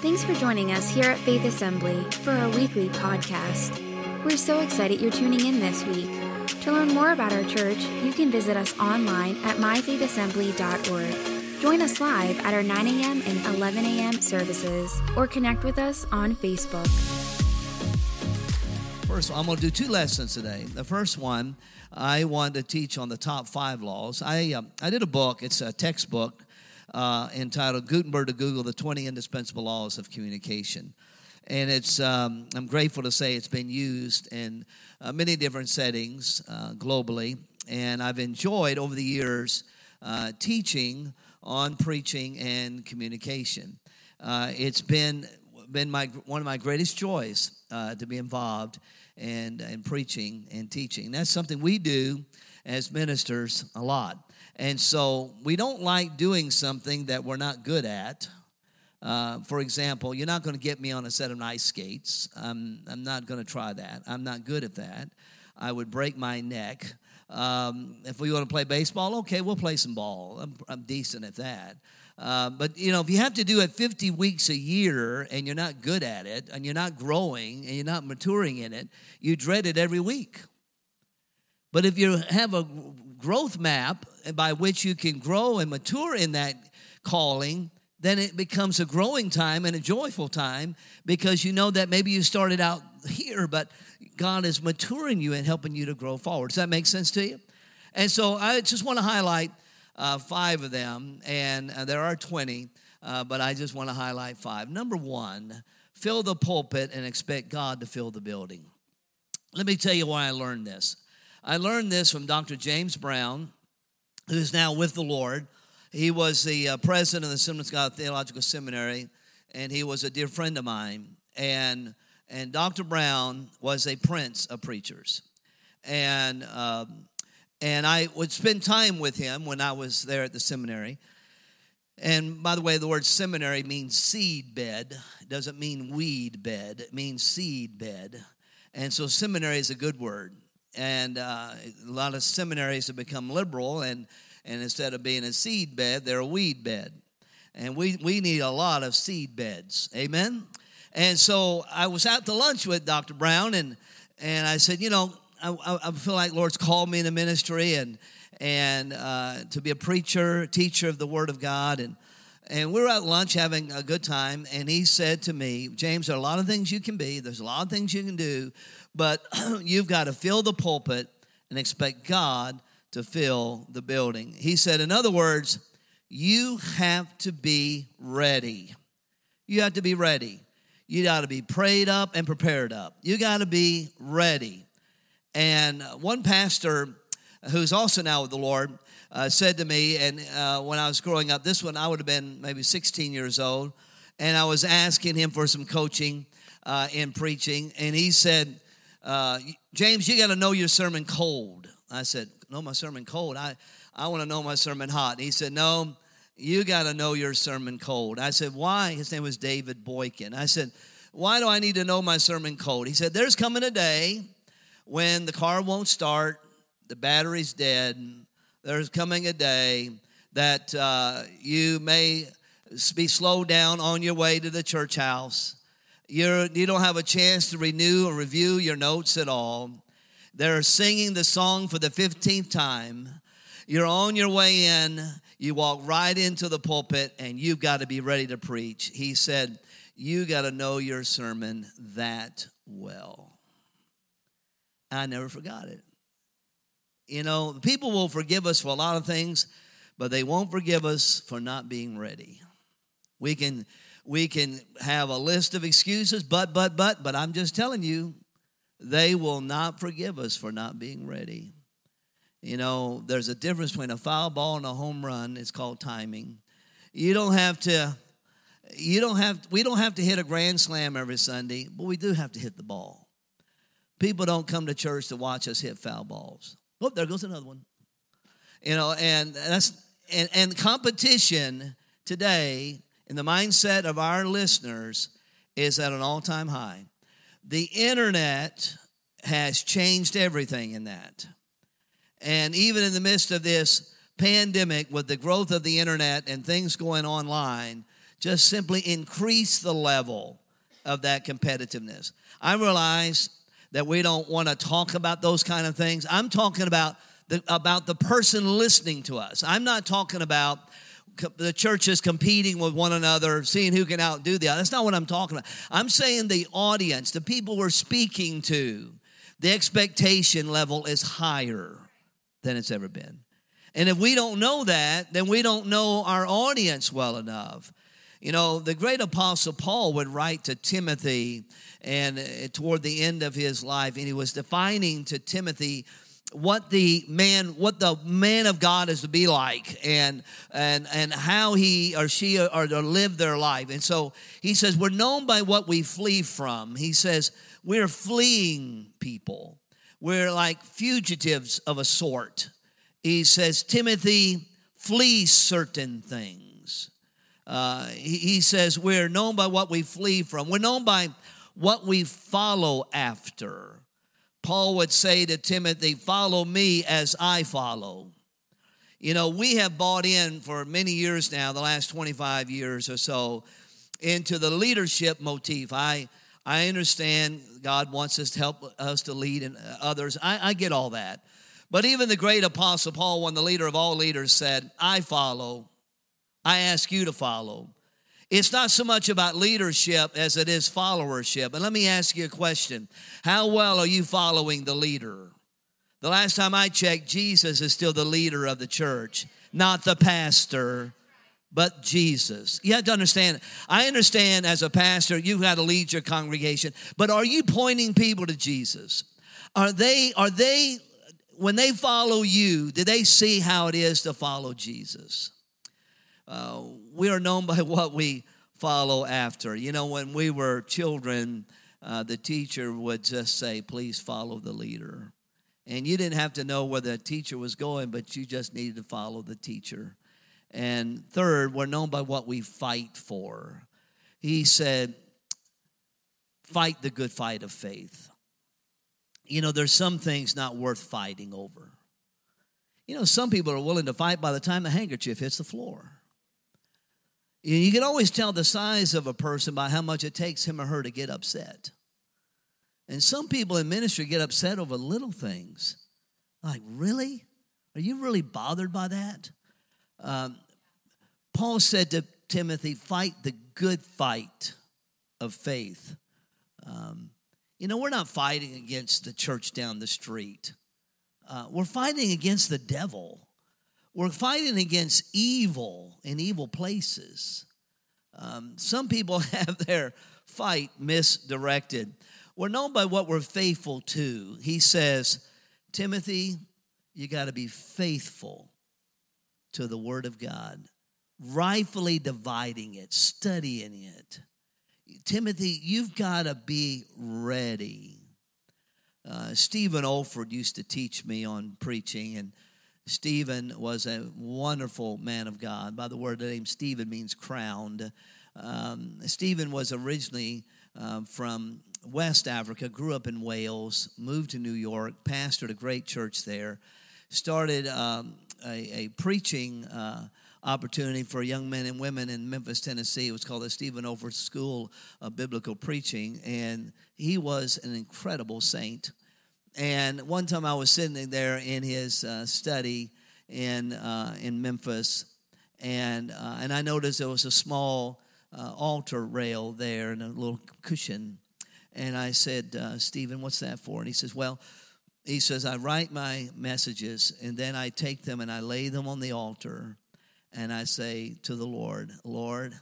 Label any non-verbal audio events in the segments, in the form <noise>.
Thanks for joining us here at Faith Assembly for our weekly podcast. We're so excited you're tuning in this week. To learn more about our church, you can visit us online at myfaithassembly.org. Join us live at our 9 a.m. and 11 a.m. services or connect with us on Facebook. First, all, I'm going to do two lessons today. The first one, I want to teach on the top five laws. I, uh, I did a book, it's a textbook uh, entitled Gutenberg to Google The 20 Indispensable Laws of Communication. And it's, um, I'm grateful to say it's been used in uh, many different settings uh, globally. And I've enjoyed over the years uh, teaching on preaching and communication. Uh, it's been, been my, one of my greatest joys uh, to be involved in, in preaching and teaching. That's something we do as ministers a lot. And so we don't like doing something that we're not good at. Uh, for example, you're not going to get me on a set of ice skates. I'm, I'm not going to try that. I'm not good at that. I would break my neck. Um, if we want to play baseball, okay, we'll play some ball. I'm, I'm decent at that. Uh, but you know, if you have to do it 50 weeks a year and you're not good at it, and you're not growing and you're not maturing in it, you dread it every week. But if you have a growth map by which you can grow and mature in that calling, then it becomes a growing time and a joyful time because you know that maybe you started out here, but God is maturing you and helping you to grow forward. Does that make sense to you? And so I just want to highlight uh, five of them, and uh, there are 20, uh, but I just want to highlight five. Number one, fill the pulpit and expect God to fill the building. Let me tell you why I learned this. I learned this from Dr. James Brown, who's now with the Lord. He was the uh, president of the of God Theological Seminary, and he was a dear friend of mine. And and Dr. Brown was a prince of preachers, and um, and I would spend time with him when I was there at the seminary. And by the way, the word seminary means seed bed. It doesn't mean weed bed. It means seed bed. And so seminary is a good word. And uh, a lot of seminaries have become liberal and and instead of being a seed bed, they're a weed bed. And we, we need a lot of seed beds. Amen? And so I was out to lunch with Dr. Brown, and, and I said, you know, I, I feel like Lord's called me in the ministry and, and uh, to be a preacher, teacher of the Word of God. And, and we were at lunch having a good time, and he said to me, James, there are a lot of things you can be, there's a lot of things you can do, but <clears throat> you've got to fill the pulpit and expect God to fill the building. He said, in other words, you have to be ready. You have to be ready. You got to be prayed up and prepared up. You got to be ready. And one pastor who's also now with the Lord uh, said to me, and uh, when I was growing up, this one I would have been maybe 16 years old, and I was asking him for some coaching uh, in preaching, and he said, uh, James, you got to know your sermon cold. I said, know my sermon cold. I, I want to know my sermon hot. And he said, No, you got to know your sermon cold. I said, Why? His name was David Boykin. I said, Why do I need to know my sermon cold? He said, There's coming a day when the car won't start, the battery's dead. There's coming a day that uh, you may be slowed down on your way to the church house. You're, you don't have a chance to renew or review your notes at all. They're singing the song for the 15th time. You're on your way in. You walk right into the pulpit and you've got to be ready to preach. He said, You got to know your sermon that well. I never forgot it. You know, people will forgive us for a lot of things, but they won't forgive us for not being ready. We can we can have a list of excuses, but but but but I'm just telling you, they will not forgive us for not being ready. You know, there's a difference between a foul ball and a home run. It's called timing. You don't have to, you don't have, we don't have to hit a grand slam every Sunday, but we do have to hit the ball. People don't come to church to watch us hit foul balls. Oh, there goes another one. You know, and that's, and, and competition today in the mindset of our listeners is at an all time high. The internet has changed everything in that. And even in the midst of this pandemic, with the growth of the internet and things going online, just simply increase the level of that competitiveness. I realize that we don't want to talk about those kind of things. I'm talking about the, about the person listening to us. I'm not talking about the churches competing with one another, seeing who can outdo the other. That's not what I'm talking about. I'm saying the audience, the people we're speaking to, the expectation level is higher than it's ever been. And if we don't know that, then we don't know our audience well enough. You know, the great apostle Paul would write to Timothy and uh, toward the end of his life, and he was defining to Timothy what the man what the man of god is to be like and and and how he or she are to live their life. And so he says we're known by what we flee from. He says we're fleeing people. We're like fugitives of a sort. He says timothy flee certain things. Uh, he, he says we're known by what we flee from. We're known by what we follow after Paul would say to Timothy, Follow me as I follow. You know, we have bought in for many years now, the last 25 years or so, into the leadership motif. I, I understand God wants us to help us to lead and uh, others. I, I get all that. But even the great apostle Paul, when the leader of all leaders, said, I follow, I ask you to follow. It's not so much about leadership as it is followership. And let me ask you a question How well are you following the leader? The last time I checked, Jesus is still the leader of the church, not the pastor, but Jesus. You have to understand, I understand as a pastor, you've got to lead your congregation, but are you pointing people to Jesus? Are they, are they, when they follow you, do they see how it is to follow Jesus? Uh, we are known by <laughs> what we follow after. You know, when we were children, uh, the teacher would just say, please follow the leader. And you didn't have to know where the teacher was going, but you just needed to follow the teacher. And third, we're known by what we fight for. He said, fight the good fight of faith. You know, there's some things not worth fighting over. You know, some people are willing to fight by the time the handkerchief hits the floor. You can always tell the size of a person by how much it takes him or her to get upset. And some people in ministry get upset over little things. Like, really? Are you really bothered by that? Um, Paul said to Timothy, fight the good fight of faith. Um, you know, we're not fighting against the church down the street, uh, we're fighting against the devil. We're fighting against evil in evil places. Um, some people <laughs> have their fight misdirected. We're known by what we're faithful to. He says, Timothy, you got to be faithful to the Word of God, rightfully dividing it, studying it. Timothy, you've got to be ready. Uh, Stephen Olford used to teach me on preaching, and Stephen was a wonderful man of God. By the word, the name Stephen means crowned. Um, Stephen was originally um, from West Africa, grew up in Wales, moved to New York, pastored a great church there, started um, a, a, preaching uh, opportunity for young men and women in Memphis, Tennessee. It was called the Stephen Olford School of Biblical Preaching, and he was an incredible saint. And one time I was sitting there in his uh, study in, uh, in Memphis, and, uh, and I noticed there was a small uh, altar rail there and a little cushion. And I said, uh, Stephen, what's that for? And he says, Well, he says, I write my messages and then I take them and I lay them on the altar and I say to the Lord, Lord,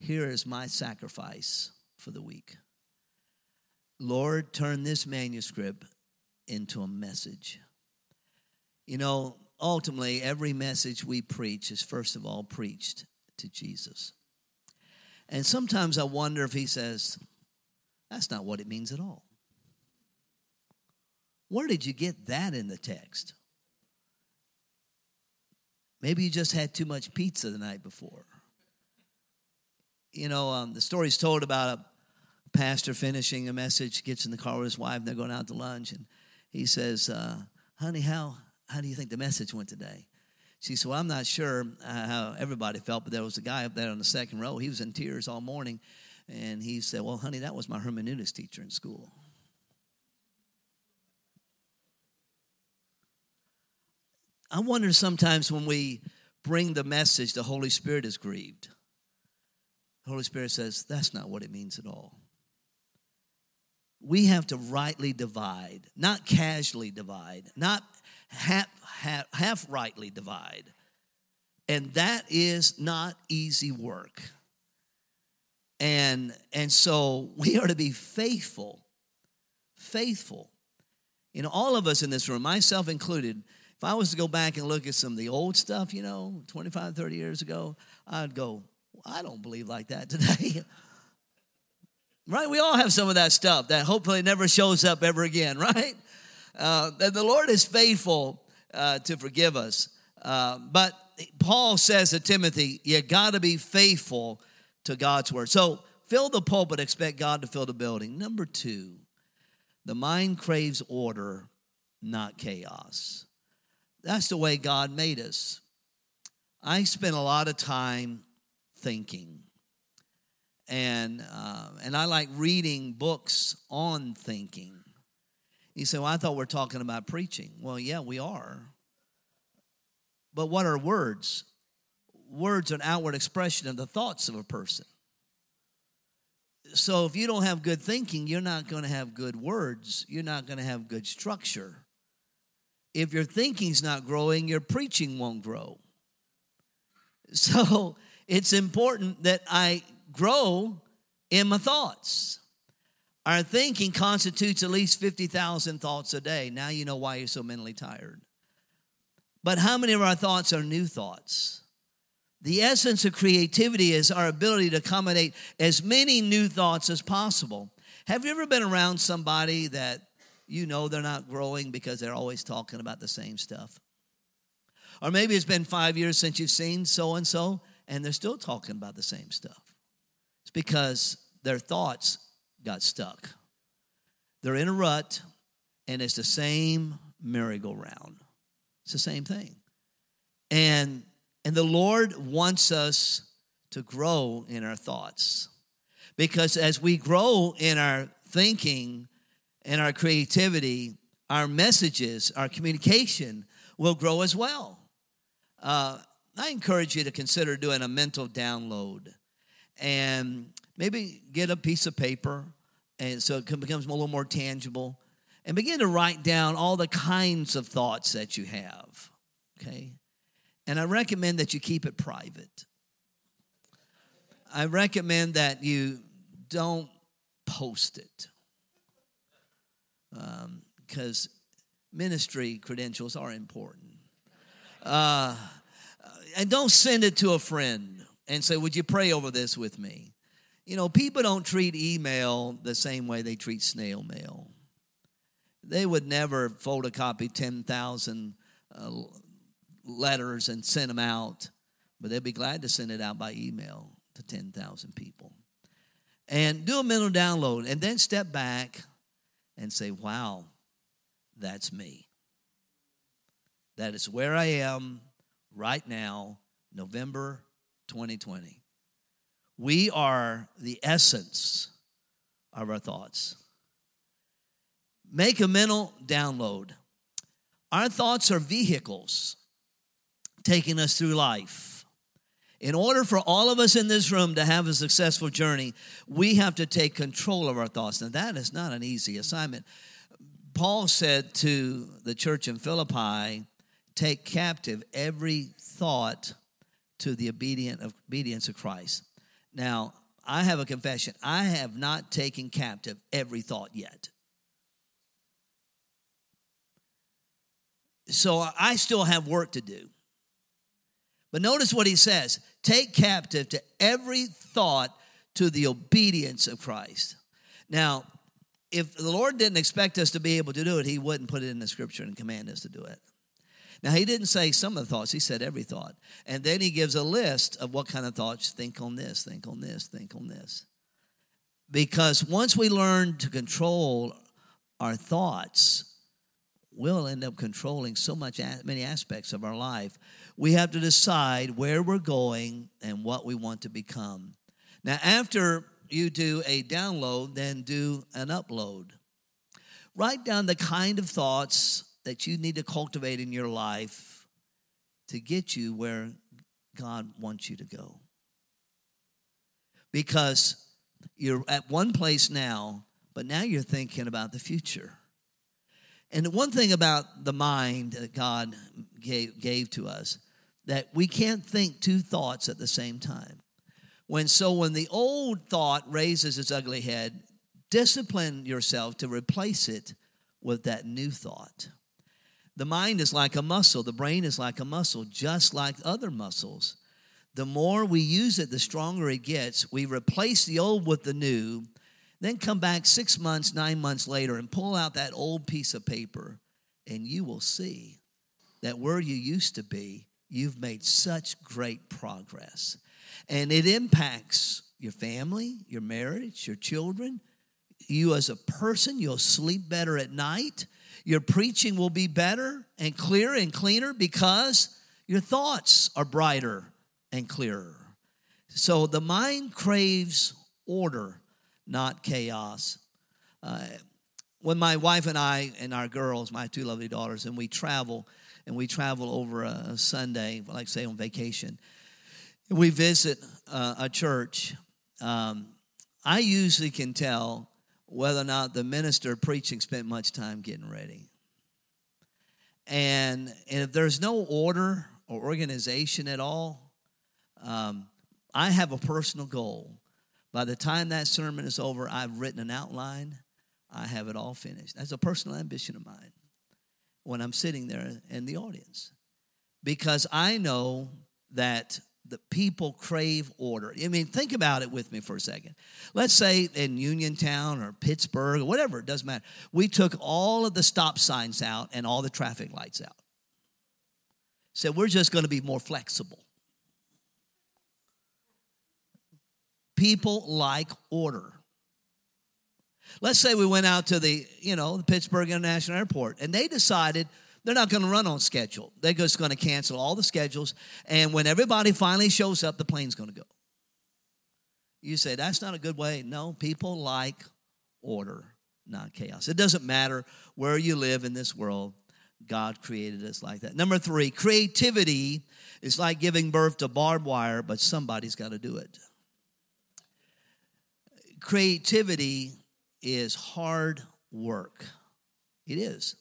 here is my sacrifice for the week. Lord, turn this manuscript into a message. You know, ultimately, every message we preach is first of all preached to Jesus. And sometimes I wonder if he says, that's not what it means at all. Where did you get that in the text? Maybe you just had too much pizza the night before. You know, um, the story's told about a pastor finishing a message, gets in the car with his wife, and they're going out to lunch, and he says, uh, Honey, how, how do you think the message went today? She said, Well, I'm not sure uh, how everybody felt, but there was a guy up there on the second row. He was in tears all morning. And he said, Well, honey, that was my hermeneutics teacher in school. I wonder sometimes when we bring the message, the Holy Spirit is grieved. The Holy Spirit says, That's not what it means at all. We have to rightly divide, not casually divide, not half, half, half rightly divide. And that is not easy work. And, and so we are to be faithful, faithful. You know, all of us in this room, myself included, if I was to go back and look at some of the old stuff, you know, 25, 30 years ago, I'd go, I don't believe like that today. <laughs> right? We all have some of that stuff that hopefully never shows up ever again, <laughs> right? Uh, and the Lord is faithful uh, to forgive us. Uh, but Paul says to Timothy, you got to be faithful to God's word. So fill the pulpit, expect God to fill the building. Number two, the mind craves order, not chaos. That's the way God made us. I spent a lot of time thinking. And, uh, and I like reading books on thinking. You say, Well, I thought we are talking about preaching. Well, yeah, we are. But what are words? Words are an outward expression of the thoughts of a person. So if you don't have good thinking, you're not going to have good words. You're not going to have good structure. If your thinking's not growing, your preaching won't grow. <laughs> So it's important that I grow in my thoughts. Our thinking constitutes at least 50,000 thoughts a day. Now you know why you're so mentally tired. But how many of our thoughts are new thoughts? The essence of creativity is our ability to accommodate as many new thoughts as possible. Have you ever been around somebody that you know they're not growing because they're always talking about the same stuff? Or maybe it's been five years since you've seen so and so, and they're still talking about the same stuff. Because their thoughts got stuck. They're in a rut, and it's the same merry-go-round. It's the same thing. And and the Lord wants us to grow in our thoughts. Because as we grow in our thinking and our creativity, our messages, our communication will grow as well. Uh, I encourage you to consider doing a mental download and maybe get a piece of paper and so it becomes a little more tangible and begin to write down all the kinds of thoughts that you have. Okay? And I recommend that you keep it private. I recommend that you don't post it because um, ministry credentials are important. Uh, and don't send it to a friend and say, Would you pray over this with me? You know, people don't treat email the same way they treat snail mail. They would never photocopy 10,000 uh, letters and send them out, but they'd be glad to send it out by email to 10,000 people. And do a mental download and then step back and say, wow, that's me. That is where I am right now, November 2020. We are the essence of our thoughts. Make a mental download. Our thoughts are vehicles taking us through life. In order for all of us in this room to have a successful journey, we have to take control of our thoughts. Now, that is not an easy assignment. Paul said to the church in Philippi, take captive every thought to the obedient of, obedience of Christ. Now, I have a confession. I have not taken captive every thought yet. So I still have work to do. But notice what he says take captive to every thought to the obedience of Christ. Now, if the Lord didn't expect us to be able to do it, he wouldn't put it in the scripture and command us to do it. Now, he didn't say some of the thoughts, he said every thought. And then he gives a list of what kind of thoughts think on this, think on this, think on this. Because once we learn to control our thoughts, we'll end up controlling so much many aspects of our life. We have to decide where we're going and what we want to become. Now, after you do a download, then do an upload. Write down the kind of thoughts that you need to cultivate in your life to get you where God wants you to go. Because you're at one place now, but now you're thinking about the future. And one thing about the mind that God gave, gave to us, that we can't think two thoughts at the same time. When so when the old thought raises its ugly head, discipline yourself to replace it with that new thought. The mind is like a muscle, the brain is like a muscle, just like other muscles. The more we use it, the stronger it gets. We replace the old with the new, then come back six months, nine months later, and pull out that old piece of paper, and you will see that where you used to be, you've made such great progress. And it impacts your family, your marriage, your children, you as a person. You'll sleep better at night. Your preaching will be better and clearer and cleaner because your thoughts are brighter and clearer. So the mind craves order not chaos. Uh, when my wife and I and our girls, my two lovely daughters, and we travel, and we travel over a Sunday, like say on vacation, we visit uh, a church. Um, I usually can tell whether or not the minister preaching spent much time getting ready. And, and if there's no order or organization at all, um, I have a personal goal by the time that sermon is over, I've written an outline. I have it all finished. That's a personal ambition of mine when I'm sitting there in the audience. Because I know that the people crave order. I mean, think about it with me for a second. Let's say in Uniontown or Pittsburgh or whatever, it doesn't matter. We took all of the stop signs out and all the traffic lights out. Said we're just going to be more flexible. People like order. Let's say we went out to the, you know, the Pittsburgh International Airport and they decided they're not going to run on schedule. They're just going to cancel all the schedules. And when everybody finally shows up, the plane's going to go. You say, that's not a good way. No, people like order, not chaos. It doesn't matter where you live in this world, God created us like that. Number three, creativity is like giving birth to barbed wire, but somebody's got to do it creativity is hard work. It is.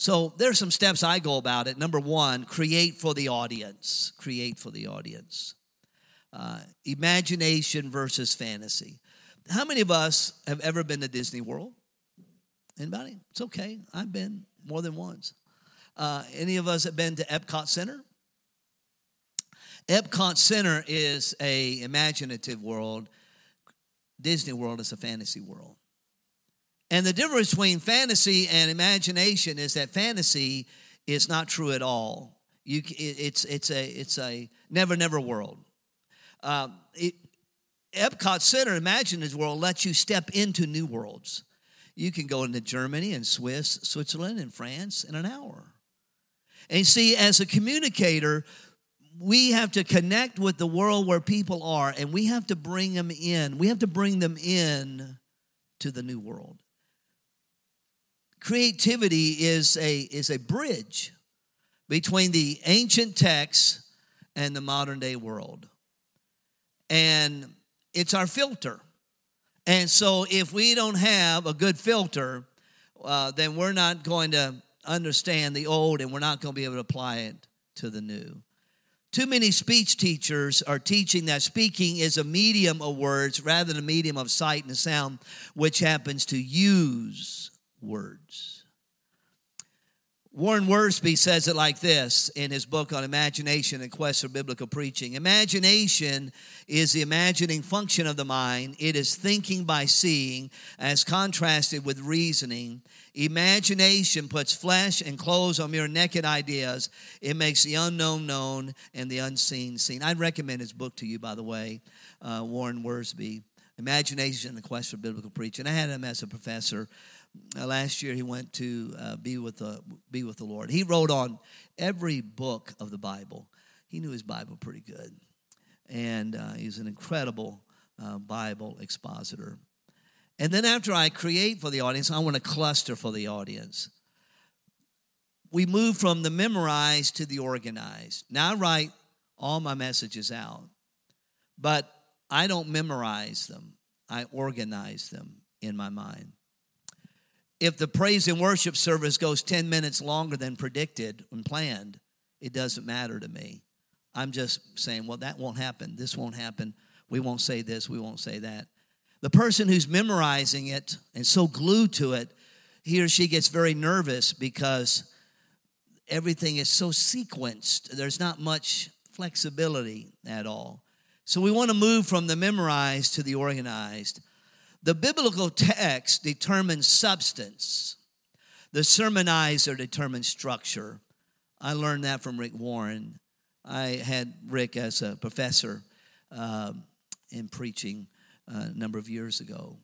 So there's some steps I go about it. Number one, create for the audience. Create for the audience. Uh, imagination versus fantasy. How many of us have ever been to Disney World? Anybody? It's okay. I've been more than once. Uh, any of us have been to Epcot Center? Epcot Center is a imaginative world Disney World is a fantasy world. And the difference between fantasy and imagination is that fantasy is not true at all. You, it's, it's, a, it's a never, never world. Um, it, Epcot Center, Imaginative World, lets you step into new worlds. You can go into Germany and Swiss, Switzerland and France in an hour. And see, as a communicator, we have to connect with the world where people are and we have to bring them in. We have to bring them in to the new world. Creativity is a, is a bridge between the ancient texts and the modern day world. And it's our filter. And so if we don't have a good filter, uh, then we're not going to understand the old and we're not going to be able to apply it to the new. Too many speech teachers are teaching that speaking is a medium of words rather than a medium of sight and sound, which happens to use words. Warren Wiersbe says it like this in his book on imagination and quest for biblical preaching. Imagination is the imagining function of the mind. It is thinking by seeing, as contrasted with reasoning. Imagination puts flesh and clothes on mere naked ideas. It makes the unknown known and the unseen seen. I'd recommend his book to you, by the way, uh, Warren Wiersbe. Imagination and the Quest for Biblical Preaching. I had him as a professor. Uh, last year, he went to uh, be with the be with the Lord. He wrote on every book of the Bible. He knew his Bible pretty good, and uh, he's an incredible uh, Bible expositor. And then after I create for the audience, I want to cluster for the audience. We move from the memorized to the organized. Now I write all my messages out, but I don't memorize them. I organize them in my mind. If the praise and worship service goes 10 minutes longer than predicted and planned, it doesn't matter to me. I'm just saying, well, that won't happen. This won't happen. We won't say this. We won't say that. The person who's memorizing it and so glued to it, he or she gets very nervous because everything is so sequenced. There's not much flexibility at all. So we want to move from the memorized to the organized. The biblical text determines substance, the sermonizer determines structure. I learned that from Rick Warren. I had Rick as a professor uh, in preaching a number of years ago.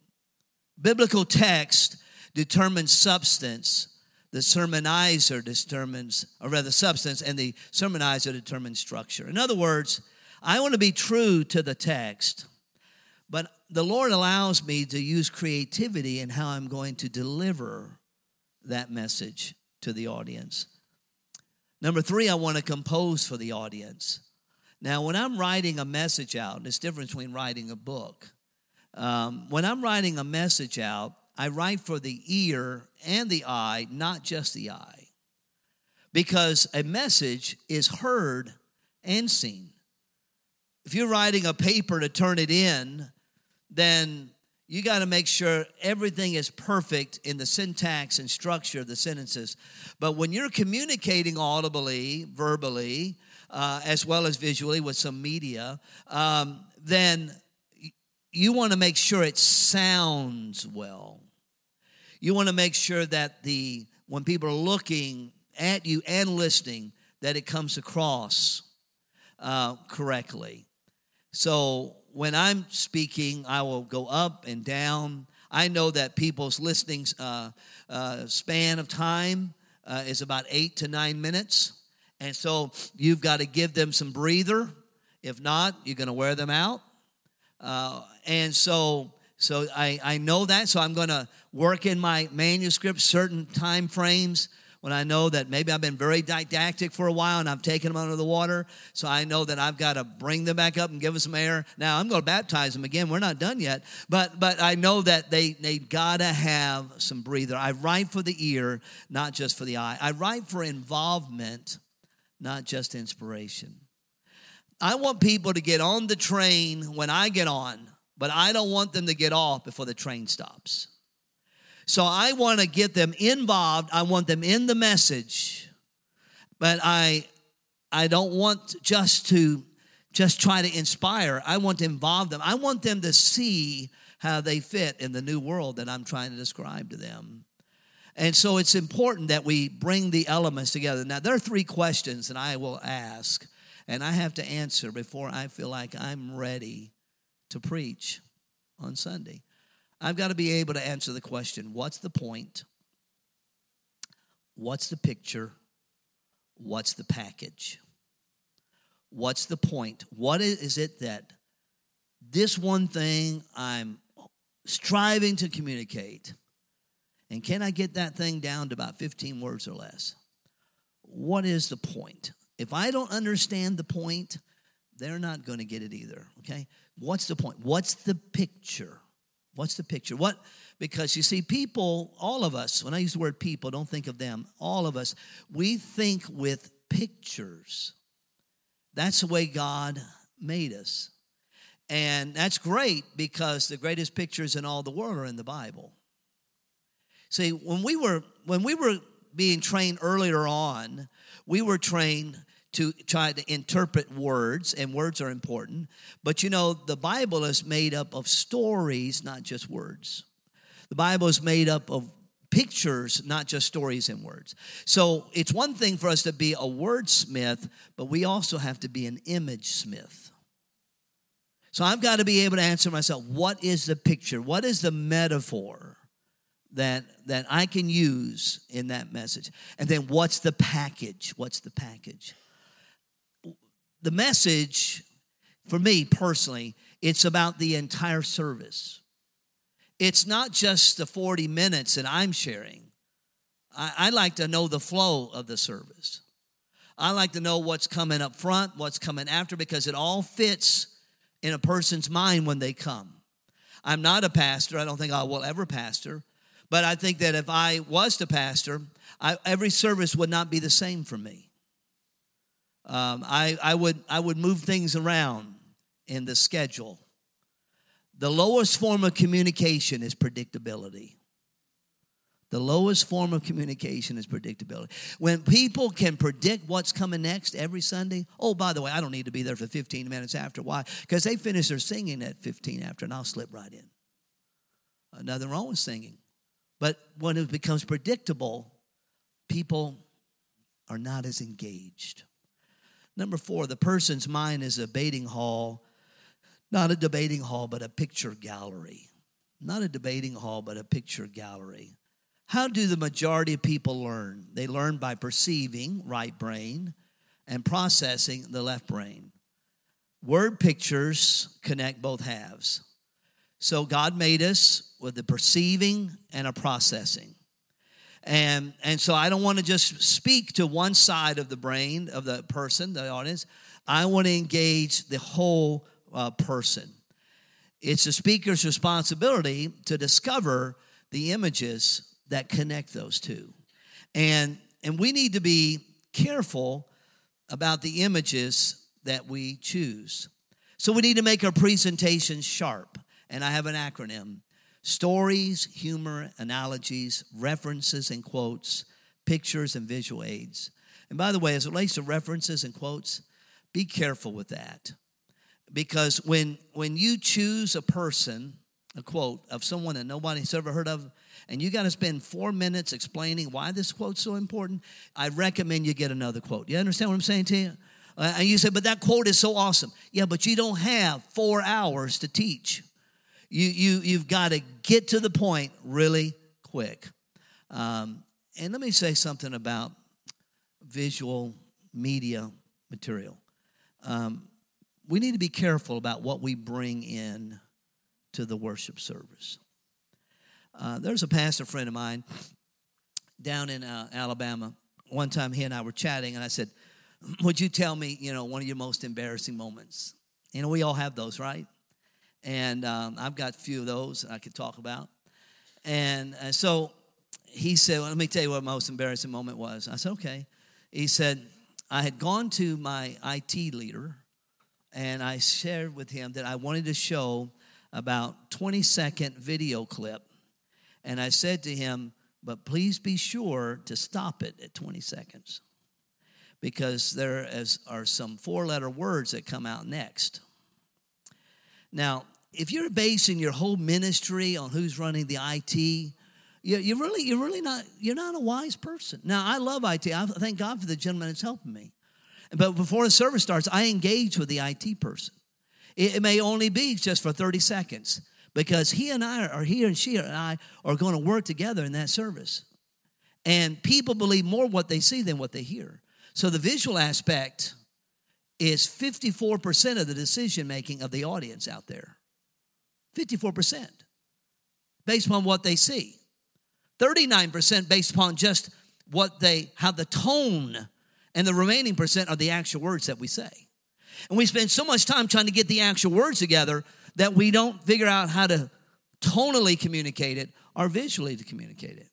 Biblical text determines substance. The sermonizer determines, or rather, substance, and the sermonizer determines structure. In other words, I want to be true to the text, but the Lord allows me to use creativity in how I'm going to deliver that message to the audience. Number three, I want to compose for the audience. Now, when I'm writing a message out, there's difference between writing a book. Um, when I'm writing a message out, I write for the ear and the eye, not just the eye. Because a message is heard and seen. If you're writing a paper to turn it in, then you got to make sure everything is perfect in the syntax and structure of the sentences. But when you're communicating audibly, verbally, uh, as well as visually with some media, um, then you want to make sure it sounds well. You want to make sure that the when people are looking at you and listening, that it comes across uh, correctly. So when I'm speaking, I will go up and down. I know that people's listening uh, uh, span of time uh, is about eight to nine minutes. And so you've got to give them some breather. If not, you're going to wear them out. Uh, and so, so I, I know that. So I'm going to work in my manuscript certain time frames when I know that maybe I've been very didactic for a while and I've taken them under the water. So I know that I've got to bring them back up and give them some air. Now I'm going to baptize them again. We're not done yet, but but I know that they they got to have some breather. I write for the ear, not just for the eye. I write for involvement, not just inspiration. I want people to get on the train when I get on, but I don't want them to get off before the train stops. So I want to get them involved. I want them in the message. But I I don't want just to just try to inspire. I want to involve them. I want them to see how they fit in the new world that I'm trying to describe to them. And so it's important that we bring the elements together. Now, there are three questions that I will ask and I have to answer before I feel like I'm ready to preach on Sunday. I've got to be able to answer the question what's the point? What's the picture? What's the package? What's the point? What is it that this one thing I'm striving to communicate? And can I get that thing down to about 15 words or less? What is the point? If I don't understand the point, they're not going to get it either. Okay? What's the point? What's the picture? What's the picture? What because you see people, all of us, when I use the word people, don't think of them. All of us, we think with pictures. That's the way God made us. And that's great because the greatest pictures in all the world are in the Bible. See, when we were when we were being trained earlier on, we were trained to try to interpret words, and words are important. But you know, the Bible is made up of stories, not just words. The Bible is made up of pictures, not just stories and words. So it's one thing for us to be a wordsmith, but we also have to be an image smith. So I've got to be able to answer myself what is the picture? What is the metaphor that, that I can use in that message? And then what's the package? What's the package? The message, for me personally, it's about the entire service. It's not just the 40 minutes that I'm sharing. I, I like to know the flow of the service. I like to know what's coming up front, what's coming after, because it all fits in a person's mind when they come. I'm not a pastor. I don't think I will ever pastor. But I think that if I was to pastor, I, every service would not be the same for me. Um, I, I, would, I would move things around in the schedule. The lowest form of communication is predictability. The lowest form of communication is predictability. When people can predict what's coming next every Sunday, oh, by the way, I don't need to be there for 15 minutes after. Why? Because they finish their singing at 15 after, and I'll slip right in. Nothing wrong with singing. But when it becomes predictable, people are not as engaged. Number four, the person's mind is a debating hall, not a debating hall, but a picture gallery. Not a debating hall, but a picture gallery. How do the majority of people learn? They learn by perceiving, right brain, and processing, the left brain. Word pictures connect both halves. So God made us with a perceiving and a processing. And, and so I don't want to just speak to one side of the brain of the person, the audience. I want to engage the whole uh, person. It's the speaker's responsibility to discover the images that connect those two. And, and we need to be careful about the images that we choose. So we need to make our presentation sharp. And I have an acronym stories, humor, analogies, references and quotes, pictures and visual aids. And by the way, as it relates to references and quotes, be careful with that. Because when, when you choose a person, a quote of someone that nobody's ever heard of, and you got to spend four minutes explaining why this quote's so important, I recommend you get another quote. You understand what I'm saying to you? And you say, but that quote is so awesome. Yeah, but you don't have four hours to teach. You, you, you've got to get to the point really quick. Um, and let me say something about visual media material. Um, we need to be careful about what we bring in to the worship service. Uh, there's a pastor friend of mine down in uh, Alabama. One time he and I were chatting, and I said, Would you tell me, you know, one of your most embarrassing moments? You know, we all have those, right? And um, I've got a few of those I could talk about. And uh, so he said, well, Let me tell you what my most embarrassing moment was. I said, Okay. He said, I had gone to my IT leader and I shared with him that I wanted to show about 20 second video clip and I said to him, But please be sure to stop it at 20 seconds because there are some four letter words that come out next. Now, if you're basing your whole ministry on who's running the IT, you're really, you're really not, you're not a wise person. Now, I love IT. I thank God for the gentleman that's helping me. But before the service starts, I engage with the IT person. It may only be just for 30 seconds because he and I, or he and she and I, are going to work together in that service. And people believe more what they see than what they hear. So the visual aspect is 54% of the decision making of the audience out there. 54% based upon what they see. 39% based upon just what they, how the tone, and the remaining percent are the actual words that we say. And we spend so much time trying to get the actual words together that we don't figure out how to tonally communicate it or visually to communicate it.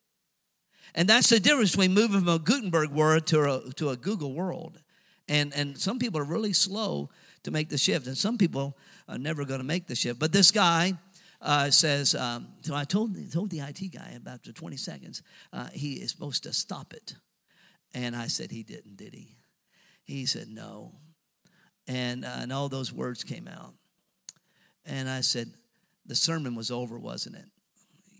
And that's the difference between moving from a Gutenberg world to a, to a Google world. And, and some people are really slow to make the shift, and some people are never going to make the shift. But this guy uh, says, um, so I told, told the IT guy about the 20 seconds, uh, he is supposed to stop it. And I said, he didn't, did he? He said, no. And, uh, and all those words came out. And I said, The sermon was over, wasn't it?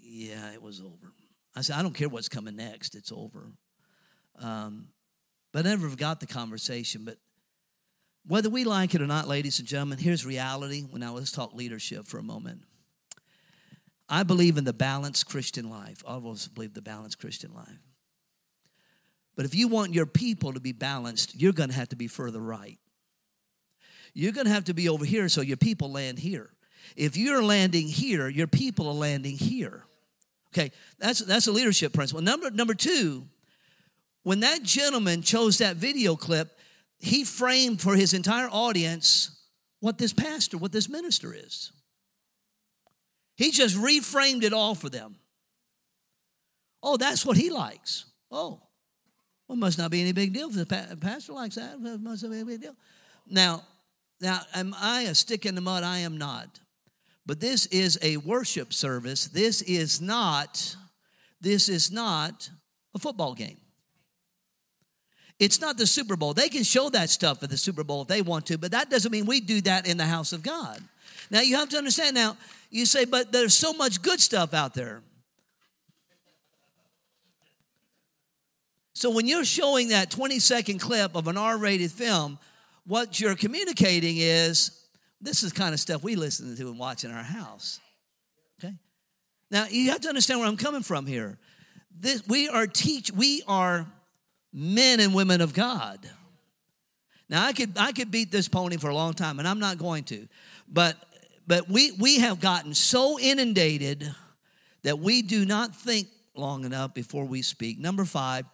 Yeah, it was over. I said, I don't care what's coming next, it's over. Um, but I never forgot the conversation. But Whether we like it or not, ladies and gentlemen, here's reality. When I let's talk leadership for a moment. I believe in the balanced Christian life. I always believe the balanced Christian life. But if you want your people to be balanced, you're going to have to be further right. You're going to have to be over here so your people land here. If you're landing here, your people are landing here. Okay, that's that's a leadership principle. Number number two, when that gentleman chose that video clip, he framed for his entire audience what this pastor, what this minister is. He just reframed it all for them. Oh, that's what he likes. Oh, well, must not be any big deal if the pastor likes that. It must not be a big deal. Now, now, am I a stick in the mud? I am not. But this is a worship service. This is not, this is not a football game. It's not the Super Bowl. They can show that stuff at the Super Bowl if they want to, but that doesn't mean we do that in the house of God. Now you have to understand now, you say, but there's so much good stuff out there. So when you're showing that 20 second clip of an R rated film, what you're communicating is this is kind of stuff we listen to and watch in our house. Okay? Now you have to understand where I'm coming from here. This, we are teach we are men and women of God. Now I could I could beat this pony for a long time, and I'm not going to. But but we we have gotten so inundated that we do not think long enough before we speak. Number five,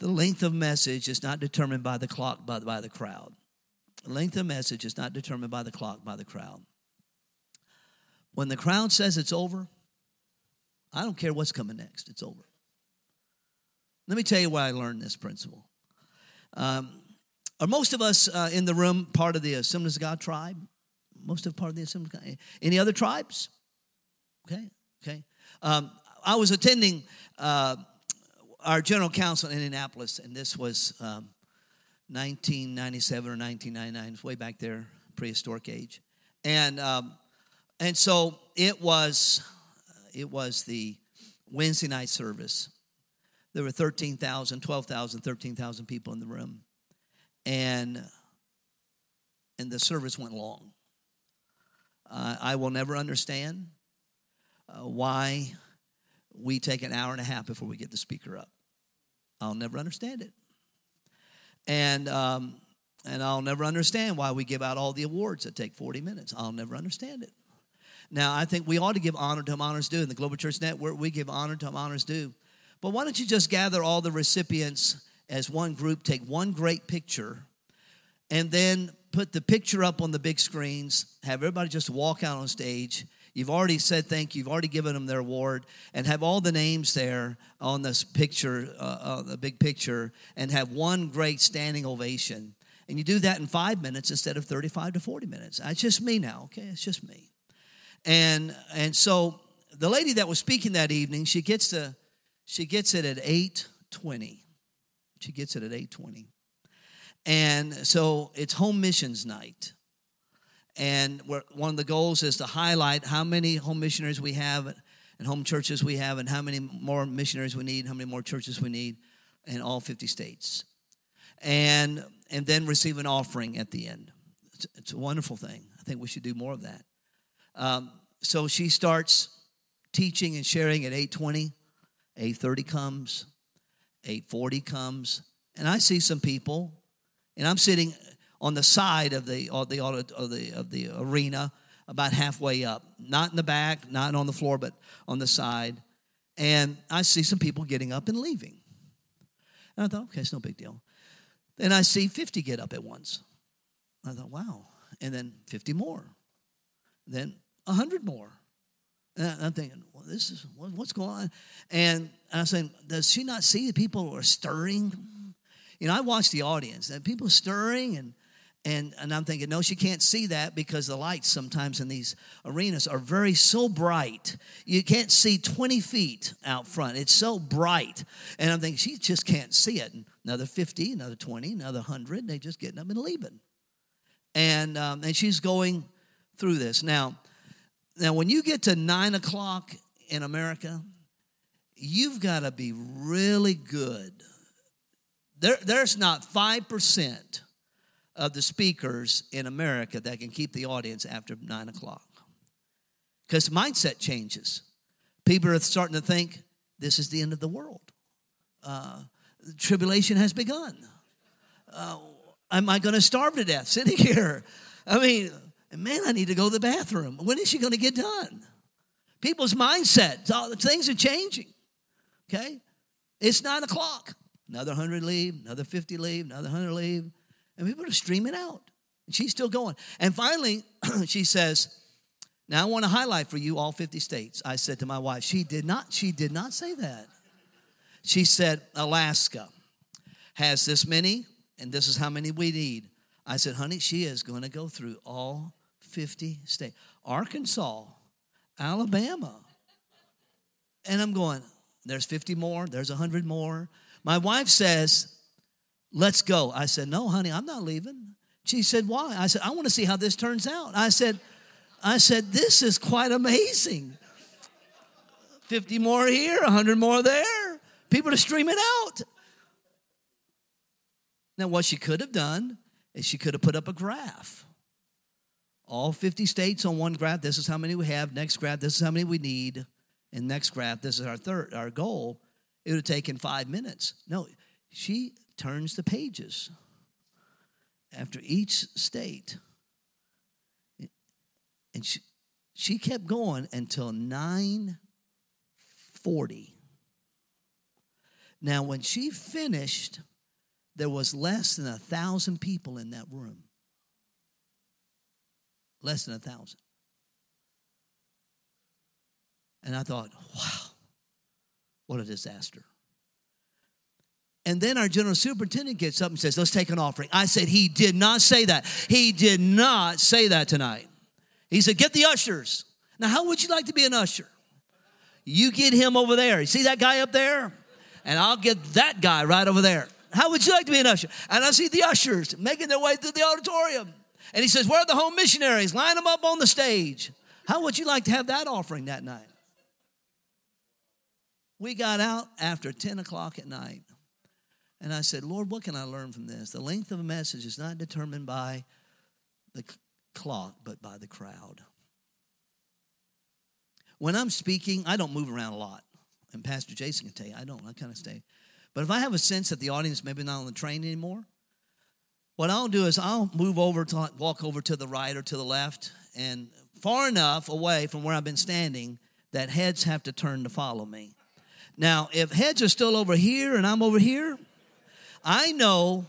the length of message is not determined by the clock, but by the crowd. The length of message is not determined by the clock, by the crowd. When the crowd says it's over, I don't care what's coming next, it's over. Let me tell you why I learned this principle. Um, are most of us uh, in the room part of the Assemblies of God tribe? Most of part of the Assemblies of God. Any other tribes? Okay, okay. Um, I was attending uh, our general council in Indianapolis, and this was um, 1997 or 1999. It's way back there, prehistoric age, and um, and so it was it was the Wednesday night service. There were 13,000, 12,000, 13,000 people in the room, and and the service went long. Uh, I will never understand uh, why we take an hour and a half before we get the speaker up. I'll never understand it. And, um, and I'll never understand why we give out all the awards that take 40 minutes. I'll never understand it. Now, I think we ought to give honor to whom honors due. In the Global Church Network, we give honor to whom honors due. But why don't you just gather all the recipients as one group, take one great picture, and then put the picture up on the big screens, have everybody just walk out on stage, You've already said thank you. You've already given them their award, and have all the names there on this picture, uh, uh, the big picture, and have one great standing ovation. And you do that in five minutes instead of 35 to 40 minutes. It's just me now, okay? It's just me. And and so the lady that was speaking that evening, she gets to she gets it at 8:20. She gets it at 8:20. And so it's home missions night. And one of the goals is to highlight how many home missionaries we have and home churches we have, and how many more missionaries we need, how many more churches we need in all 50 states. And, and then receive an offering at the end. It's, it's a wonderful thing. I think we should do more of that. Um, so she starts teaching and sharing at 820. 830 comes, 840 comes, and I see some people, and I'm sitting on the side of the, the, of the, of the arena, about halfway up. Not in the back, not on the floor, but on the side. And I see some people getting up and leaving. And I thought, okay, it's no big deal. Then I see 50 get up at once. I thought, wow. And then 50 more. Then 100 more. And I'm thinking, well, this is what's going on. And I was saying, does she not see that people are stirring? You know, I watch the audience and people stirring and and, and I'm thinking, no, she can't see that because the lights sometimes in these arenas are very so bright. You can't see 20 feet out front. It's so bright. And I'm thinking, she just can't see it. Another 50, another 20, another 100. They're just getting up and leaving. And, um, and she's going through this. Now, now, when you get to 9 o'clock in America, you've got to be really good. There, there's not 5% of the speakers in America that can keep the audience after nine o'clock. Because mindset changes. People are starting to think this is the end of the world. Uh, tribulation has begun. Uh, am I going to starve to death sitting <laughs> here? I mean, man, I need to go to the bathroom. When is she going to get done? People's mindset, things are changing. Okay? It's nine o'clock. Another 100 leave, another 50 leave, another 100 leave. And people are streaming out. And she's still going. And finally, <clears throat> she says, Now I want to highlight for you all 50 states. I said to my wife, she did not, she did not say that. She said, Alaska has this many, and this is how many we need. I said, honey, she is going to go through all 50 states. Arkansas, Alabama. And I'm going, there's 50 more, there's 100 more. My wife says, let's go. I said, no, honey, I'm not leaving. She said, why? I said, I want to see how this turns out. I said, I said, this is quite amazing. 50 more here, 100 more there. People are streaming out. Now, what she could have done is she could have put up a graph. All 50 states on one graph, this is how many we have. Next graph, this is how many we need. And next graph, this is our third, our goal. It would have taken five minutes. No, she turns the pages after each state. And she, she kept going until 940. Now, when she finished, there was less than a thousand people in that room. Less than a thousand. And I thought, wow, what a disaster. And then our general superintendent gets up and says, Let's take an offering. I said, He did not say that. He did not say that tonight. He said, Get the ushers. Now, how would you like to be an usher? You get him over there. You see that guy up there? And I'll get that guy right over there. How would you like to be an usher? And I see the ushers making their way through the auditorium. And he says, Where are the home missionaries? Line them up on the stage. How would you like to have that offering that night? We got out after 10 o'clock at night. And I said, Lord, what can I learn from this? The length of a message is not determined by the clock, but by the crowd. When I'm speaking, I don't move around a lot. And Pastor Jason can tell you, I don't. I kind of stay but if I have a sense that the audience maybe not on the train anymore, what I'll do is I'll move over to walk over to the right or to the left and far enough away from where I've been standing that heads have to turn to follow me. Now, if heads are still over here and I'm over here, I know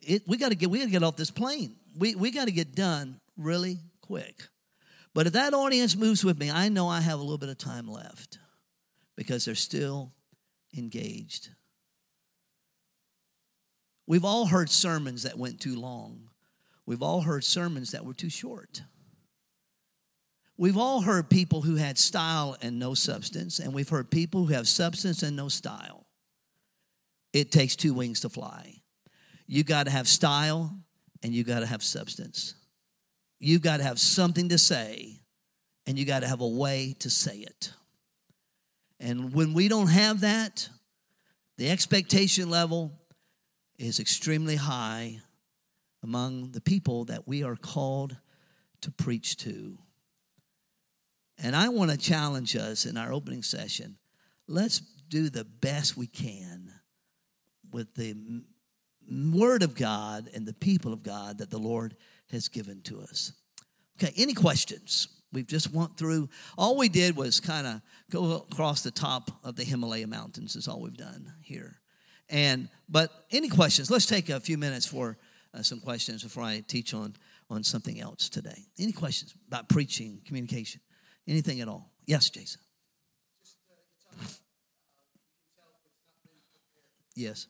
it, we got to get we got to get off this plane. We we got to get done really quick. But if that audience moves with me, I know I have a little bit of time left because they're still engaged. We've all heard sermons that went too long. We've all heard sermons that were too short. We've all heard people who had style and no substance, and we've heard people who have substance and no style. It takes two wings to fly. You got to have style and you got to have substance. You've got to have something to say, and you got to have a way to say it. And when we don't have that, the expectation level is extremely high among the people that we are called to preach to. And I want to challenge us in our opening session. Let's do the best we can with the Word of God and the people of God that the Lord has given to us. Okay, any questions? We've just went through, all we did was kind of go across the top of the Himalaya mountains, is all we've done here. And but any questions? Let's take a few minutes for uh, some questions before I teach on on something else today. Any questions about preaching, communication, anything at all? Yes, Jason. Yes.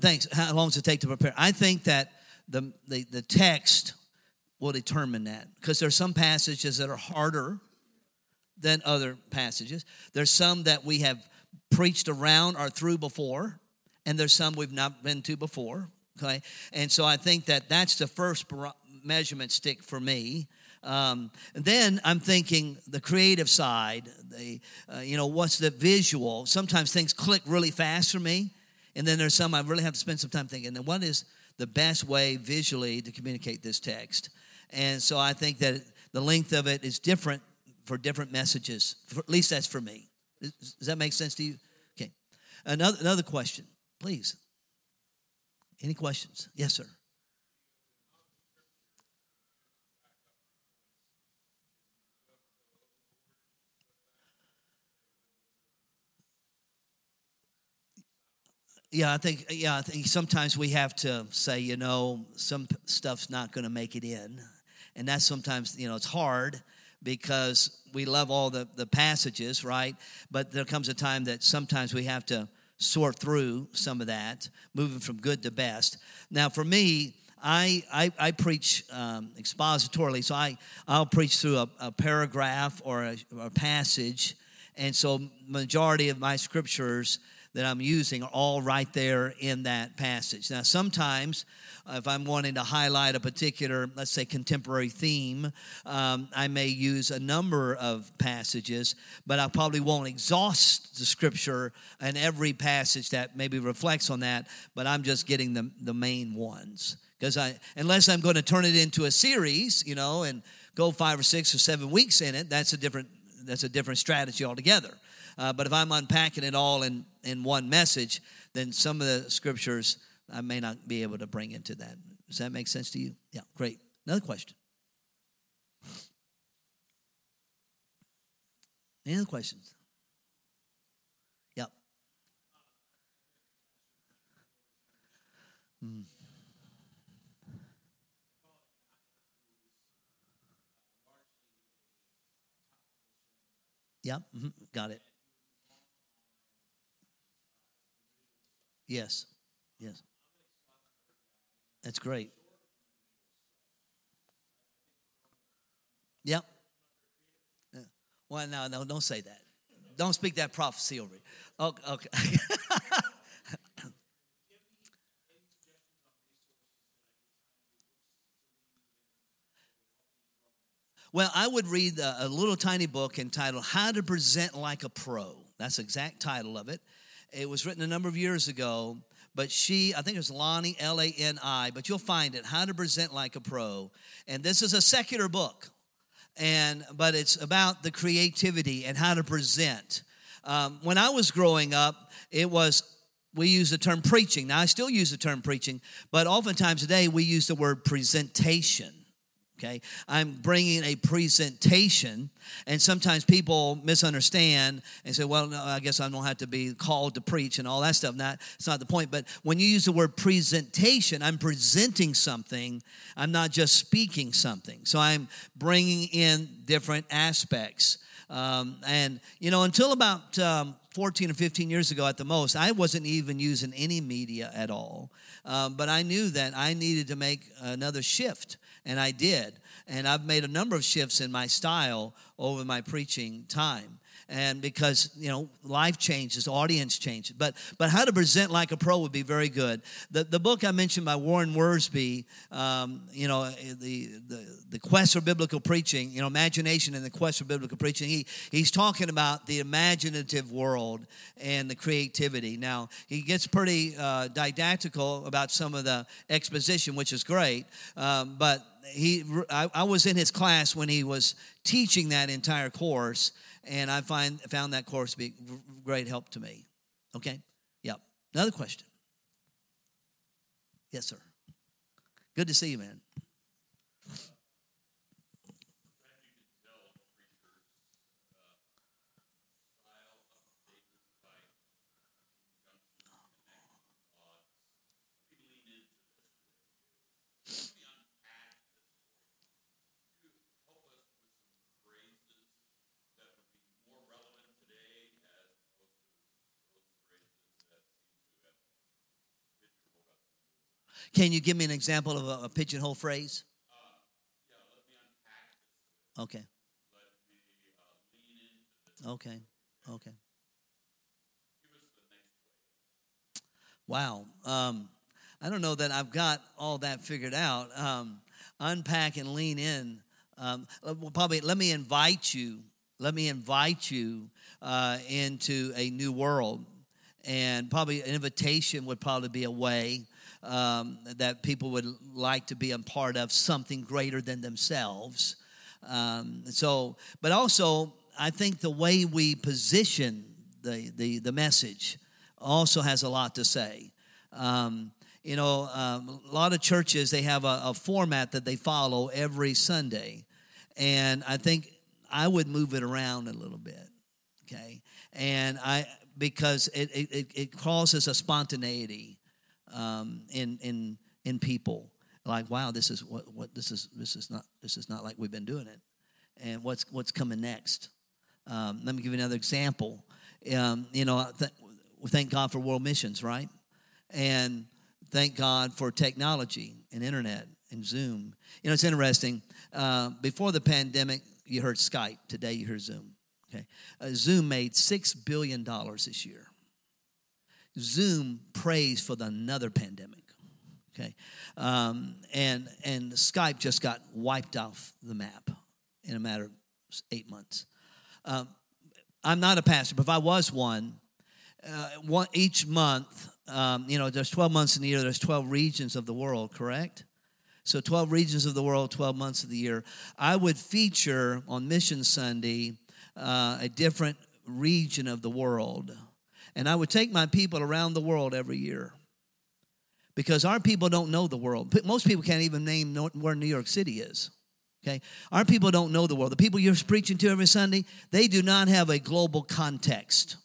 Thanks. How long does it take to prepare? I think that the, the, the text will determine that because there are some passages that are harder than other passages. There's some that we have preached around or through before, and there's some we've not been to before. Okay, and so I think that that's the first measurement stick for me. Um, then I'm thinking the creative side, the uh, you know what's the visual. Sometimes things click really fast for me, And then there's some I really have to spend some time thinking, then what is the best way visually to communicate this text? And so I think that the length of it is different for different messages. For, at least that's for me. Does, that make sense to you? Okay. Another, another question, please. Any questions? Yes, sir. Yeah, I think yeah, I think sometimes we have to say, you know, some stuff's not going to make it in. And that's sometimes, you know, it's hard because we love all the, the passages, right? But there comes a time that sometimes we have to sort through some of that, moving from good to best. Now, for me, I, I, I preach um, expositorily, so I, I'll preach through a, a paragraph or a, or a passage. And so, majority of my scriptures that I'm using are all right there in that passage. Now, sometimes uh, if I'm wanting to highlight a particular, let's say, contemporary theme, um, I may use a number of passages, but I probably won't exhaust the scripture and every passage that maybe reflects on that, but I'm just getting the, the main ones. Because I, unless I'm going to turn it into a series, you know, and go five or six or seven weeks in it, that's a different that's a different strategy altogether. Uh, but if I'm unpacking it all in, in one message, then some of the scriptures I may not be able to bring into that. Does that make sense to you? Yeah, great. Another question. Any other questions? Yep. Hmm. Yep, mm-hmm. got it. Yes, yes. That's great. Yep. Yeah. Well, no, no, don't say that. Don't speak that prophecy over it. Okay. okay. <laughs> well, I would read a, a little tiny book entitled How to Present Like a Pro. That's the exact title of it. It was written a number of years ago, but she, I think it was Lani, L A N I, but you'll find it, How to Present Like a Pro. And this is a secular book, and but it's about the creativity and how to present. Um, when I was growing up, it was we use the term preaching. Now, I still use the term preaching, but oftentimes today we use the word presentation okay? I'm bringing a presentation and sometimes people misunderstand and say well no, i guess i don't have to be called to preach and all that stuff. Not it's not the point but when you use the word presentation i'm presenting something i'm not just speaking something. So i'm bringing in different aspects. Um, and you know until about um, 14 or 15 years ago at the most i wasn't even using any media at all. Um, but i knew that i needed to make another shift and I did. And I've made a number of shifts in my style over my preaching time and because you know life changes audience changes. But but how to present like a pro would be very good. The, the book i mentioned by warren wiersbe um, you know the, the the quest for biblical preaching you know imagination and the quest for biblical preaching he he's talking about the imaginative world and the creativity. Now he gets pretty uh, didactical about some of the exposition which is great um, but he I, I was in his class when he was teaching that entire course and I find found that course to be great help to me. Okay? Yep. Another question. Yes, sir. Good to see you, man. Can you give me an example of a, a pigeonhole phrase? Okay. Okay. Okay. Wow. Um, I don't know that I've got all that figured out. Um, unpack and lean in. Um, well, probably let me invite you. Let me invite you uh, into a new world and probably an invitation would probably be a way um, that people would like to be a part of something greater than themselves. Um, so, but also, I think the way we position the, the, the message also has a lot to say. Um, you know, um, a lot of churches, they have a, a format that they follow every Sunday. And I think I would move it around a little bit, okay? And I, because it, it, it causes a spontaneity um, in, in, in people. Like, wow, this is what, what this is, this is not, this is not like we've been doing it. And what's, what's coming next? Um, let me give you another example. Um, you know, th- thank God for world missions, right? And thank God for technology and internet and Zoom. You know, it's interesting. Uh, before the pandemic, you heard Skype. Today, you hear Zoom. Okay, uh, Zoom made six billion dollars this year. Zoom prays for the another pandemic. Okay, um, and and Skype just got wiped off the map in a matter of eight months. Um, I'm not a pastor, but if I was one, uh, one each month, um, you know, there's 12 months in the year. There's 12 regions of the world, correct? So 12 regions of the world, 12 months of the year. I would feature on Mission Sunday uh, a different region of the world. And I would take my people around the world every year because our people don't know the world. Most people can't even name where New York City is. Okay? Our people don't know the world. The people you're preaching to every Sunday, they do not have a global context.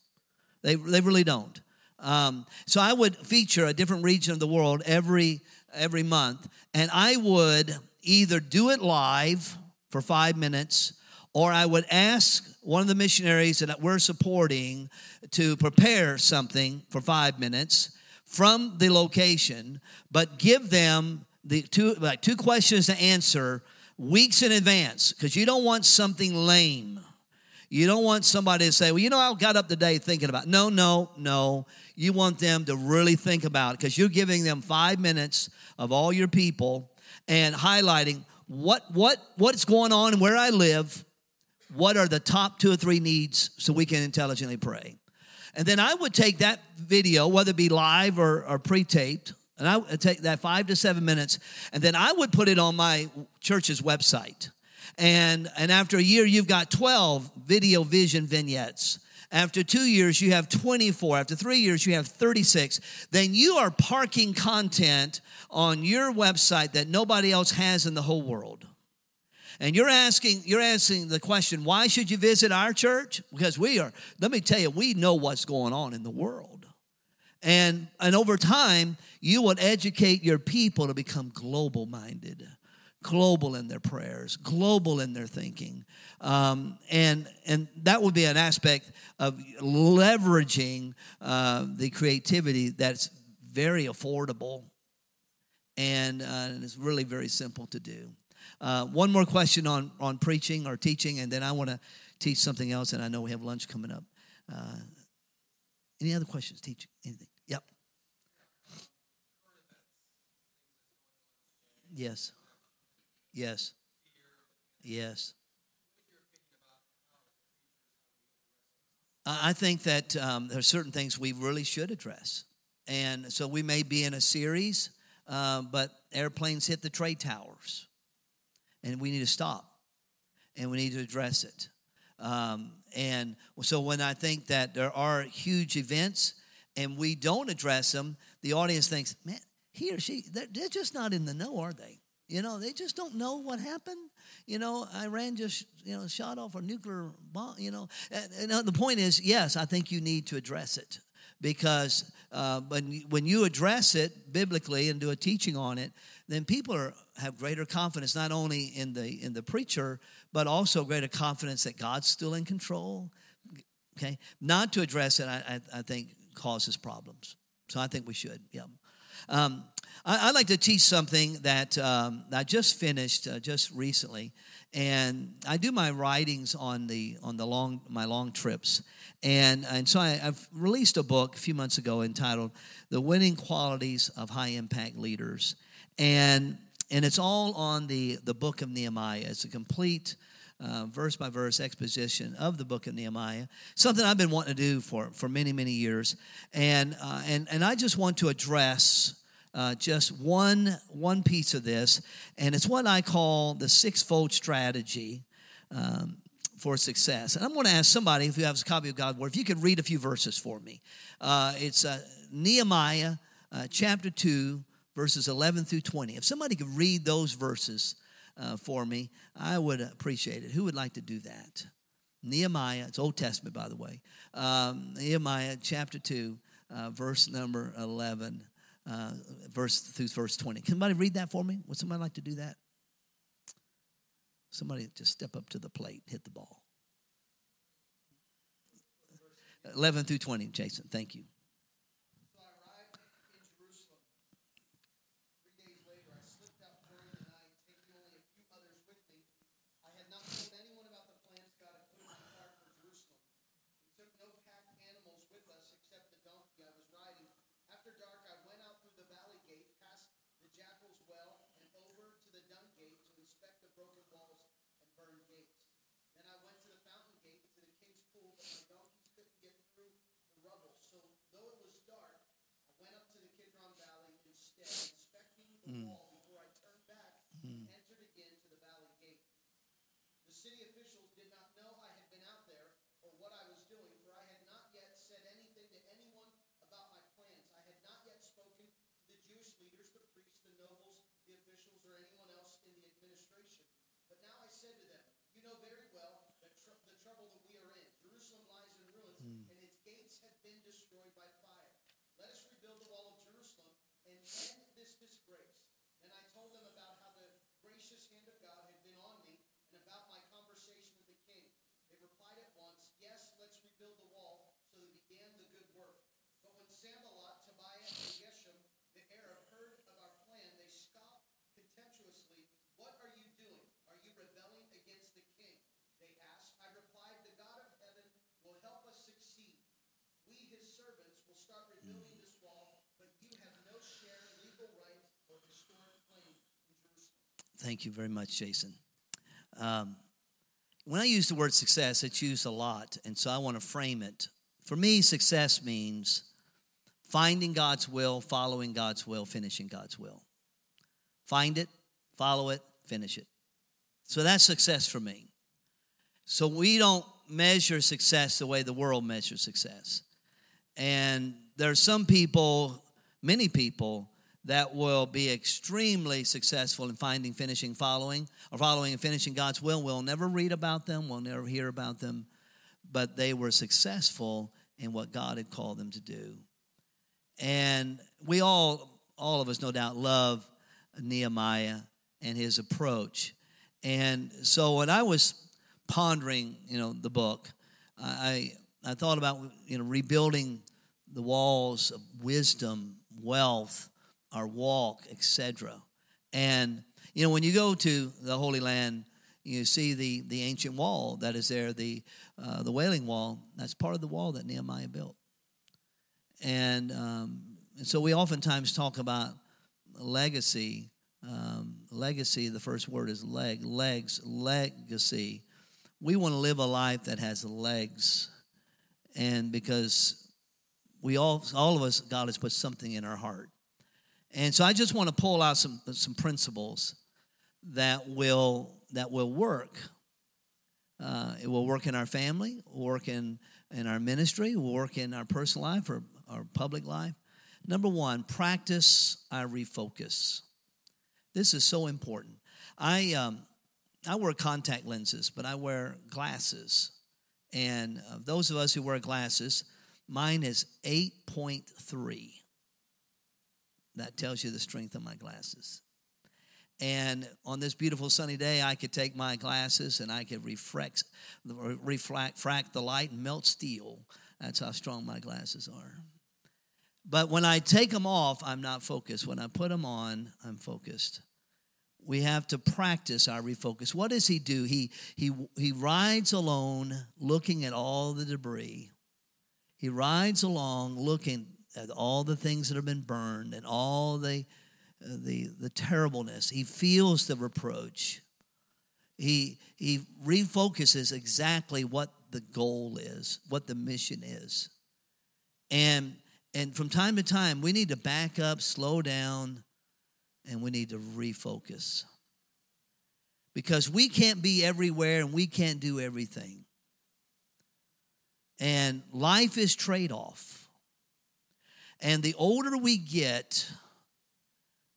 They, they really don't. Um, so I would feature a different region of the world every every month, and I would either do it live for five minutes, or I would ask one of the missionaries that we're supporting to prepare something for five minutes from the location, but give them the two like two questions to answer weeks in advance because you don't want something lame. You don't want somebody to say, well, you know, I got up today thinking about. It. No, no, no. You want them to really think about it because you're giving them five minutes of all your people and highlighting what what what's going on where I live. What are the top two or three needs so we can intelligently pray? And then I would take that video, whether it be live or, or pre-taped, and I would take that five to seven minutes, and then I would put it on my church's website. And, and after a year, you've got 12 video vision vignettes. After two years, you have 24. After three years, you have 36. Then you are parking content on your website that nobody else has in the whole world. And you're asking, you're asking the question, why should you visit our church? Because we are, let me tell you, we know what's going on in the world. And, and over time, you would educate your people to become global minded global in their prayers, global in their thinking. Um, and, and that would be an aspect of leveraging uh, the creativity that's very affordable and, uh, and it's really very simple to do. Uh, one more question on, on preaching or teaching, and then I want to teach something else, and I know we have lunch coming up. Uh, any other questions? Teach anything? Yep. Yes. Yes. Yes. I think that um, there are certain things we really should address. And so we may be in a series, uh, but airplanes hit the trade towers. And we need to stop and we need to address it. Um, and so when I think that there are huge events and we don't address them, the audience thinks, man, he or she, they're, they're just not in the know, are they? You know, they just don't know what happened. You know, Iran just, you know, shot off a nuclear bomb, you know. And, and the point is, yes, I think you need to address it because uh, when, when you address it biblically and do a teaching on it, then people are, have greater confidence not only in the, in the preacher, but also greater confidence that God's still in control. Okay? Not to address it, I, I, I think, causes problems. So I think we should, yeah. Um, I, would like to teach something that um, I just finished uh, just recently, and I do my writings on the on the long my long trips, and and so I, I've released a book a few months ago entitled "The Winning Qualities of High Impact Leaders," and and it's all on the, the book of Nehemiah. It's a complete uh, verse by verse exposition of the book of Nehemiah. Something I've been wanting to do for, for many, many years. And, uh, and, and I just want to address uh, just one, one piece of this, and it's what I call the sixfold strategy. Um, for success. And I'm going to ask somebody, if you have a copy of God's Word, if you could read a few verses for me. Uh, it's uh, Nehemiah uh, chapter 2, verses 11 through 20. If somebody could read those verses uh, for me, I would appreciate it. Who would like to do that? Nehemiah, it's Old Testament, by the way. Um, Nehemiah chapter 2, uh, verse number 11, uh, verse through verse 20. Can somebody read that for me? Would somebody like to do that? Somebody just step up to the plate, hit the ball. 11 through 20, Jason. Thank you. city officials did not know I had been out there or what I was doing, for I had not yet said anything to anyone about my plans. I had not yet spoken to the Jewish leaders, the priests, the nobles, the officials, or anyone else in the administration. But now I said to them, You know very well that tr- the trouble that we are in. Jerusalem lies in ruins, mm. and its gates have been destroyed by fire. Let us rebuild the wall of Jerusalem and end Thank you very much, Jason. Um, when I use the word success, it's used a lot, and so I want to frame it. For me, success means finding God's will, following God's will, finishing God's will. Find it, follow it, finish it. So that's success for me. So we don't measure success the way the world measures success. And there are some people, many people, that will be extremely successful in finding, finishing, following, or following and finishing God's will. We'll never read about them, we'll never hear about them, but they were successful in what God had called them to do. And we all, all of us, no doubt, love Nehemiah and his approach. And so when I was pondering, you know, the book, I I thought about you know rebuilding the walls of wisdom, wealth, our walk, etc. And you know, when you go to the Holy Land, you see the the ancient wall that is there, the uh, the Wailing Wall. That's part of the wall that Nehemiah built. And, um, and so we oftentimes talk about legacy. Um, legacy. The first word is leg. Legs. Legacy. We want to live a life that has legs, and because we all all of us, God has put something in our heart and so I just want to pull out some, some principles that will, that will work. Uh, it will work in our family, work in, in our ministry, work in our personal life or our public life. Number one, practice I refocus. This is so important. I, um, I wear contact lenses, but I wear glasses. And uh, those of us who wear glasses, mine is 8.3. That tells you the strength of my glasses. And on this beautiful sunny day, I could take my glasses and I could refract, refract the light and melt steel. That's how strong my glasses are. But when I take them off, I'm not focused. When I put them on, I'm focused. We have to practice our refocus. What does he do? He, he, he rides alone looking at all the debris. He rides along looking at all the things that have been burned and all the the, the terribleness. He feels the reproach. He, he refocuses exactly what the goal is, what the mission is. And, and from time to time, we need to back up, slow down, and we need to refocus. Because we can't be everywhere and we can't do everything. And life is trade off. And the older we get,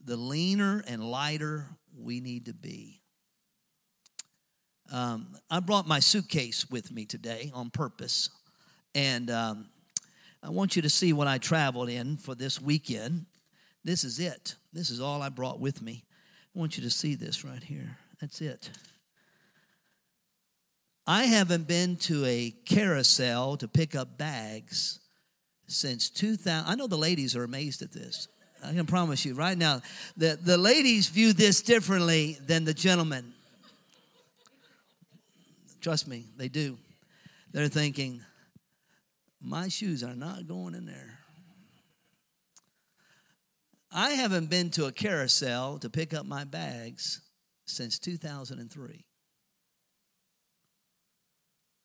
the leaner and lighter we need to be. Um, I brought my suitcase with me today on purpose. And um, I want you to see what I traveled in for this weekend. This is it. This is all I brought with me. I want you to see this right here. That's it. I haven't been to a carousel to pick up bags since 2000. I know the ladies are amazed at this. I can promise you right now, the, the ladies view this differently than the gentlemen. Trust me, they do. They're thinking, my shoes are not going in there. I haven't been to a carousel to pick up my bags since 2003.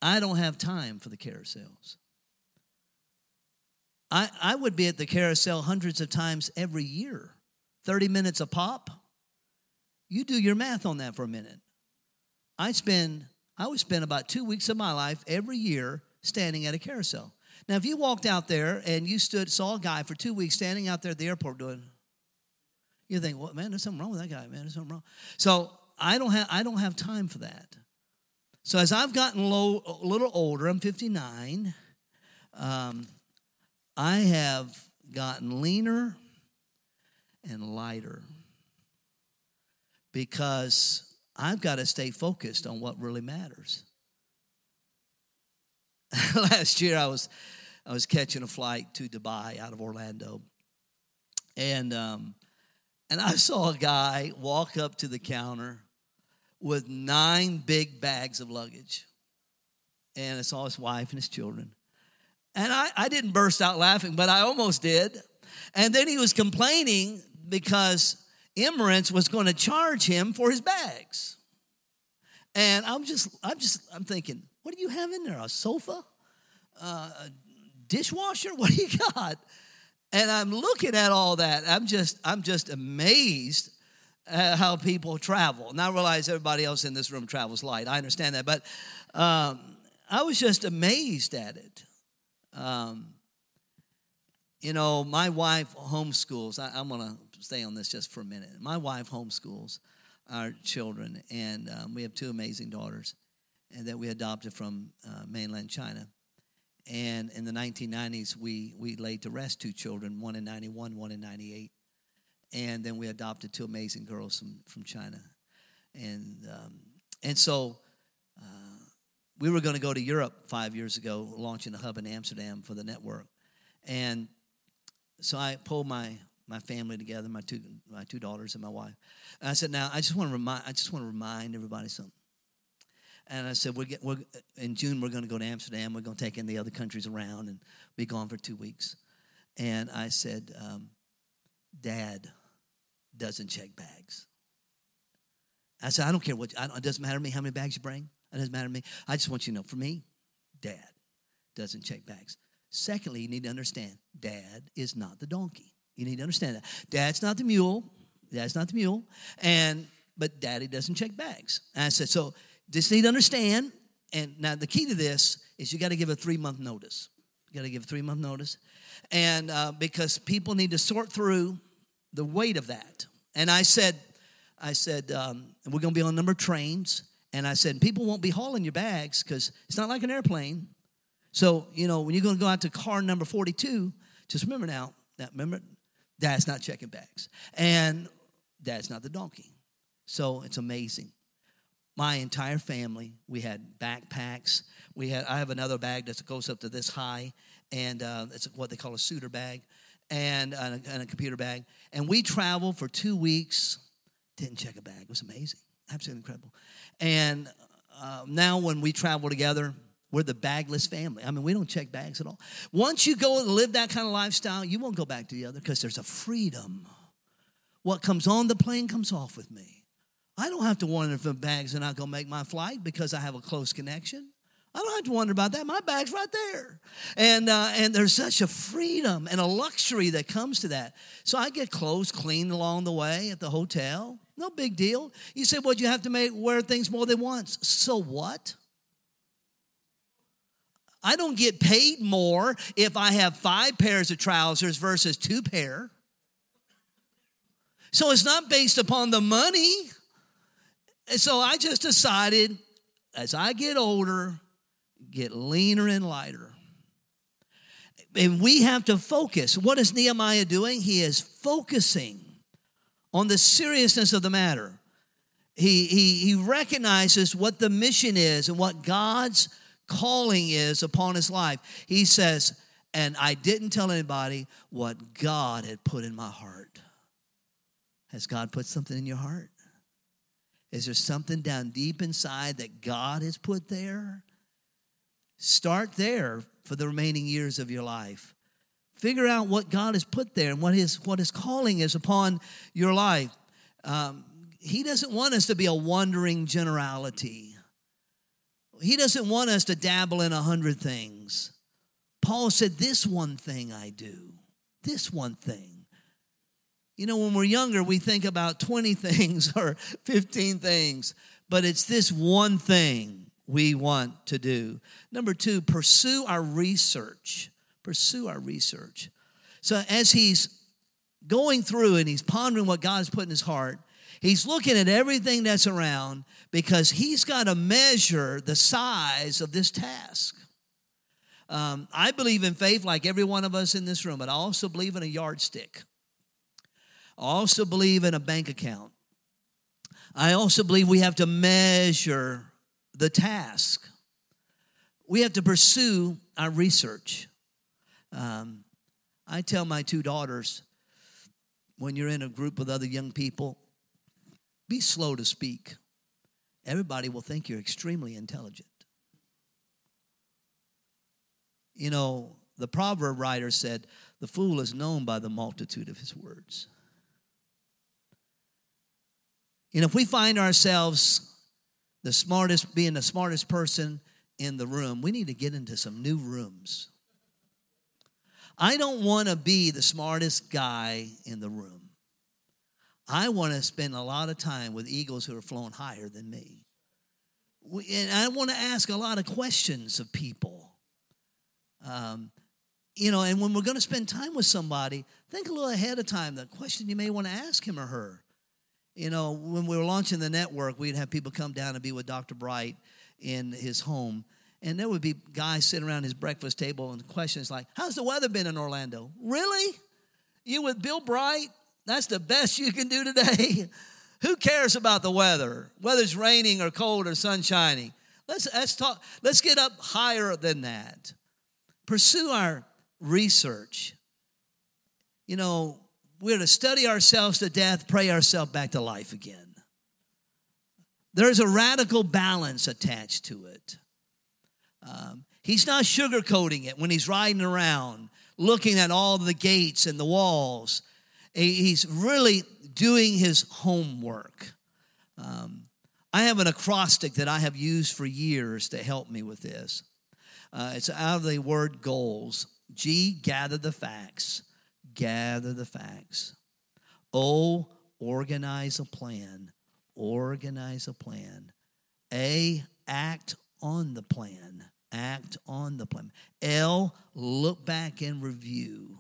I don't have time for the carousels. I, I would be at the carousel hundreds of times every year, 30 minutes a pop. You do your math on that for a minute. I spend, I would spend about two weeks of my life every year standing at a carousel. Now, if you walked out there and you stood, saw a guy for two weeks standing out there at the airport doing, you think, well, man, there's something wrong with that guy, man. There's something wrong. So I don't have I don't have time for that. So as I've gotten low, a little older, I'm 59. Um, I have gotten leaner and lighter because I've got to stay focused on what really matters. <laughs> Last year, I was I was catching a flight to Dubai out of Orlando, and um, and I saw a guy walk up to the counter with nine big bags of luggage, and I saw his wife and his children, and I, I didn't burst out laughing, but I almost did. And then he was complaining because Emirates was going to charge him for his bags. And I'm just, I'm just, I'm thinking, what do you have in there? A sofa? Uh, a dishwasher? <laughs> What do you got? And I'm looking at all that. I'm just, I'm just amazed at how people travel. And I realize everybody else in this room travels light. I understand that, but um, I was just amazed at it. Um, you know, my wife homeschools. I, am going to stay on this just for a minute. My wife homeschools our children, and um, we have two amazing daughters and that we adopted from uh, mainland China. And in the 1990s, we, we laid to rest two children, one in 91, one in 98. And then we adopted two amazing girls from, from China. And, um, and so we were going to go to Europe five years ago, launching a hub in Amsterdam for the network. And so I pulled my, my family together, my two, my two daughters and my wife. And I said, now I just want to remind, I just want to remind everybody something. And I said, we're, get, we're in June, we're going to go to Amsterdam. We're going to take in the other countries around and be gone for two weeks. And I said, um, Dad doesn't check bags. I said, I don't care what, it doesn't matter to me how many bags you bring. It doesn't matter to me. I just want you to know, for me, dad doesn't check bags. Secondly, you need to understand, dad is not the donkey. You need to understand that. Dad's not the mule. Dad's not the mule. And but daddy doesn't check bags. And I said, so just need to understand. And now the key to this is you got to give a three month notice. You got to give a three month notice. And uh, because people need to sort through the weight of that. And I said, I said, um, we're going to be on a number of trains. And I said, people won't be hauling your bags because it's not like an airplane. So, you know, when you're going to go out to car number 42, just remember now, that remember, dad's not checking bags. And dad's not the donkey. So it's amazing. My entire family, we had backpacks. We had, I have another bag that goes up to this high, and uh, it's what they call a suiter bag, and, and, a, and a computer bag. And we traveled for two weeks, didn't check a bag. It was amazing, absolutely incredible. And uh, now when we travel together, we're the bagless family. I mean, we don't check bags at all. Once you go and live that kind of lifestyle, you won't go back to the other because there's a freedom. What comes on the plane comes off with me. I don't have to wonder if the bags are not going to make my flight because I have a close connection. I don't have to wonder about that. My bag's right there. And, uh, and there's such a freedom and a luxury that comes to that. So I get clothes cleaned along the way at the hotel. No big deal. You say, well, you have to make, wear things more than once. So what? I don't get paid more if I have five pairs of trousers versus two pair. So it's not based upon the money. And so I just decided as I get older, get leaner and lighter. And we have to focus. What is Nehemiah doing? He is focusing on the seriousness of the matter. He, he, he recognizes what the mission is and what God's calling is upon his life. He says, And I didn't tell anybody what God had put in my heart. Has God put something in your heart? Is there something down deep inside that God has put there? Start there for the remaining years of your life. Figure out what God has put there and what his, what his calling is upon your life. Um, he doesn't want us to be a wandering generality. He doesn't want us to dabble in a hundred things. Paul said, This one thing I do, this one thing. You know, when we're younger, we think about 20 <laughs> things or 15 things, but it's this one thing we want to do. Number two, pursue our research. Pursue our research. So as he's going through and he's pondering what God's put in his heart, he's looking at everything that's around because he's got to measure the size of this task. Um, I believe in faith like every one of us in this room, but I also believe in a yardstick. I also believe in a bank account. I also believe we have to measure the task. We have to pursue our research. Um, I tell my two daughters when you're in a group with other young people, be slow to speak. Everybody will think you're extremely intelligent. You know, the proverb writer said, The fool is known by the multitude of his words. And if we find ourselves the smartest, being the smartest person in the room, we need to get into some new rooms. I don't want to be the smartest guy in the room. I want to spend a lot of time with eagles who are flown higher than me. And I want to ask a lot of questions of people. Um, you know, and when we're going to spend time with somebody, think a little ahead of time the question you may want to ask him or her you know, when we were launching the network, we'd have people come down and be with Dr. Bright in his home. And there would be guys sitting around his breakfast table and questions like, How's the weather been in Orlando? Really? You with Bill Bright? That's the best you can do today? <laughs> Who cares about the weather, whether it's raining or cold or sunshiny? Let's, let's talk, let's get up higher than that. Pursue our research. You know, we're to study ourselves to death, pray ourselves back to life again. There's a radical balance attached to it. Um, he's not sugarcoating it when he's riding around, looking at all the gates and the walls. He's really doing his homework. Um, I have an acrostic that I have used for years to help me with this. Uh, it's out of the word goals. G, gather the facts gather the facts. O, organize a plan. Organize a plan. A, act on the plan. Act on the plan. L, look back and review.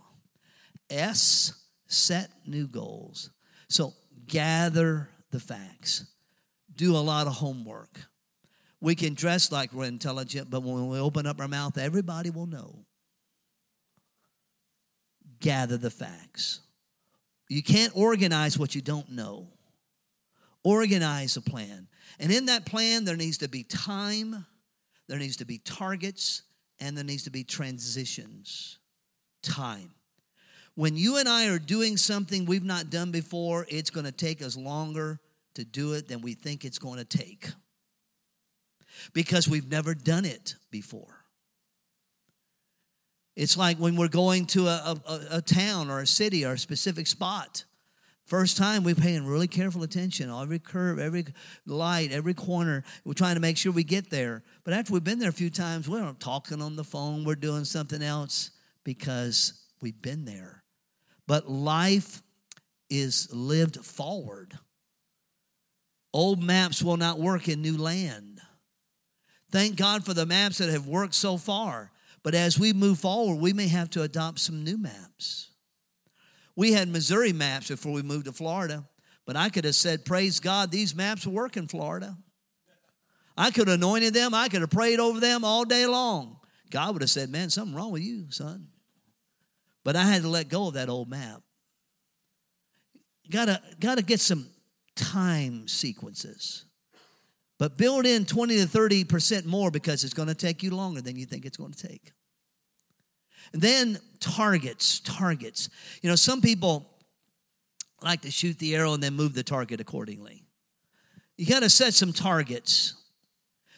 S, set new goals. So gather the facts. Do a lot of homework. We can dress like we're intelligent, but when we open up our mouth, everybody will know gather the facts. You can't organize what you don't know. Organize a plan. And in that plan, there needs to be time, there needs to be targets, and there needs to be transitions. Time. When you and I are doing something we've not done before, it's going to take us longer to do it than we think it's going to take because we've never done it before. It's like when we're going to a, a, a town or a city or a specific spot. First time, we're paying really careful attention. Every curve, every light, every corner. We're trying to make sure we get there. But after we've been there a few times, we're talking on the phone. We're doing something else because we've been there. But life is lived forward. Old maps will not work in new land. Thank God for the maps that have worked so far. But as we move forward, we may have to adopt some new maps. We had Missouri maps before we moved to Florida, but I could have said, Praise God, these maps work in Florida. I could have anointed them, I could have prayed over them all day long. God would have said, Man, something wrong with you, son. But I had to let go of that old map. Gotta, gotta get some time sequences. But build in 20 to 30% more because it's going to take you longer than you think it's going to take. And then targets, targets. You know, some people like to shoot the arrow and then move the target accordingly. You got to set some targets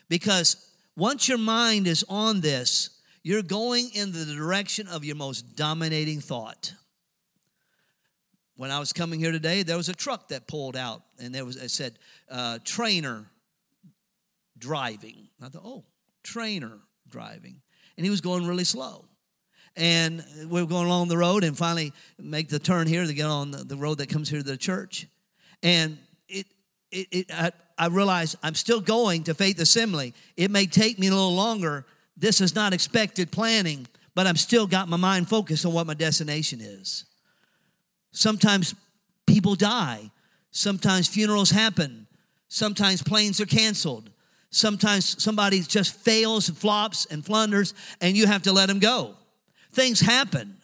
because once your mind is on this, you're going in the direction of your most dominating thought. When I was coming here today, there was a truck that pulled out and there was it said uh, trainer driving. I thought, oh, trainer driving. And he was going really slow and we were going along the road and finally make the turn here to get on the, road that comes here to the church. And it, it, it I, I realized I'm still going to Faith Assembly. It may take me a little longer. This is not expected planning, but I'm still got my mind focused on what my destination is. Sometimes people die. Sometimes funerals happen. Sometimes planes are canceled. Sometimes somebody just fails and flops and flunders, and you have to let them go. Things happen.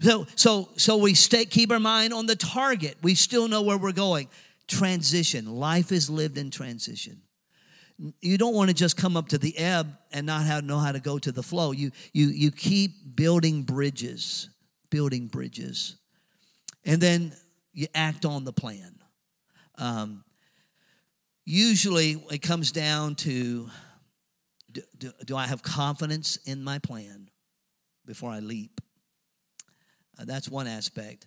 So, so, so we stay, keep our mind on the target. We still know where we're going. Transition. Life is lived in transition. You don't want to just come up to the ebb and not have, know how to go to the flow. You, you, you keep building bridges, building bridges. And then you act on the plan. Um, usually it comes down to do, do, do I have confidence in my plan? Before I leap. Uh, that's one aspect.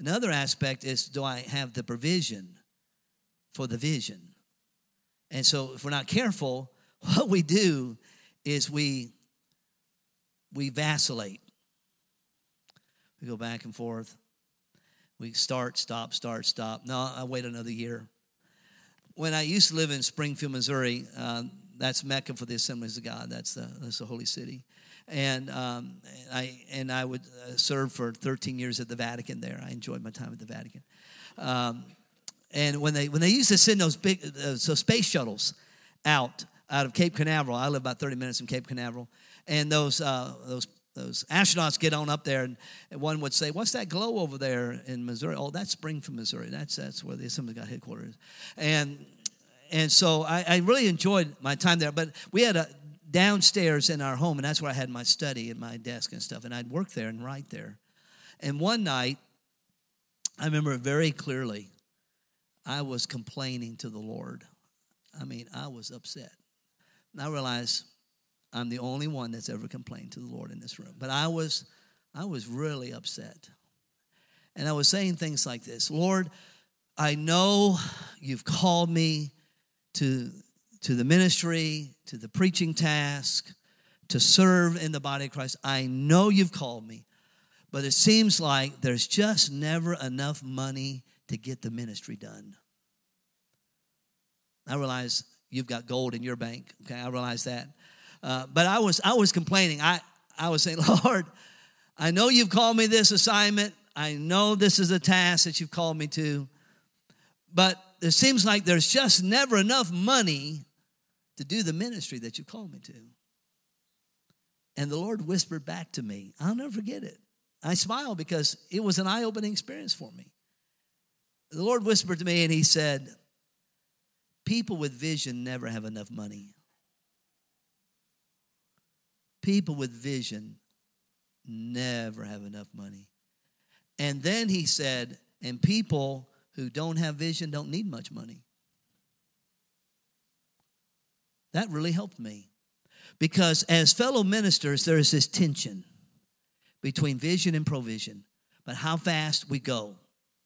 Another aspect is do I have the provision for the vision? And so if we're not careful, <laughs> what we do is we we vacillate. We go back and forth. We start, stop, start, stop. No, I wait another year. When I used to live in Springfield, Missouri, uh, that's Mecca for the Assemblies of God. That's the, that's the holy city and um, I and I would uh, serve for 13 years at the Vatican. There, I enjoyed my time at the Vatican. Um, and when they when they used to send those big uh, so space shuttles out out of Cape Canaveral, I live about 30 minutes from Cape Canaveral, and those uh, those those astronauts get on up there, and, one would say, "What's that glow over there in Missouri? Oh, that's Springfield, Missouri. That's that's where the Assembly got headquarters." And and so I, I, really enjoyed my time there. But we had a downstairs in our home, and that's where I had my study and my desk and stuff, and I'd work there and write there. And one night, I remember very clearly, I was complaining to the Lord. I mean, I was upset. And I realized I'm the only one that's ever complained to the Lord in this room. But I was, I was really upset. And I was saying things like this Lord, I know you've called me to to the ministry, to the preaching task, to serve in the body of Christ. I know you've called me, but it seems like there's just never enough money to get the ministry done. I realize you've got gold in your bank. Okay, I realize that. Uh, but I was I was complaining. I I was saying, <laughs> Lord, I know you've called me this assignment. I know this is a task that you've called me to, but it seems like there's just never enough money to do the ministry that you called me to. And the Lord whispered back to me, I'll never forget it. I smiled because it was an eye opening experience for me. The Lord whispered to me and He said, People with vision never have enough money. People with vision never have enough money. And then He said, And people who don't have vision don't need much money. That really helped me. Because as fellow ministers, there is this tension between vision and provision, but how fast we go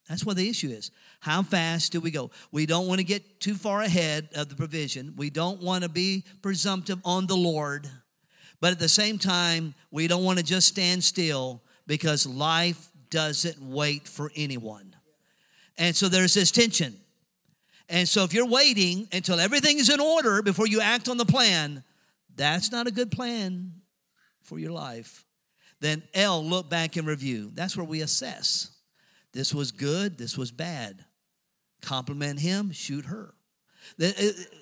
That's what the issue is. How fast do we go? We don't want to get too far ahead of the provision. We don't want to be presumptive on the Lord. But at the same time, we don't want to just stand still because life doesn't wait for anyone. And so there's this tension. And so if you're waiting until everything is in order before you act on the plan, that's not a good plan for your life. Then L, look back and review. That's where we assess. This was good, this was bad. Compliment him, shoot her. Uh,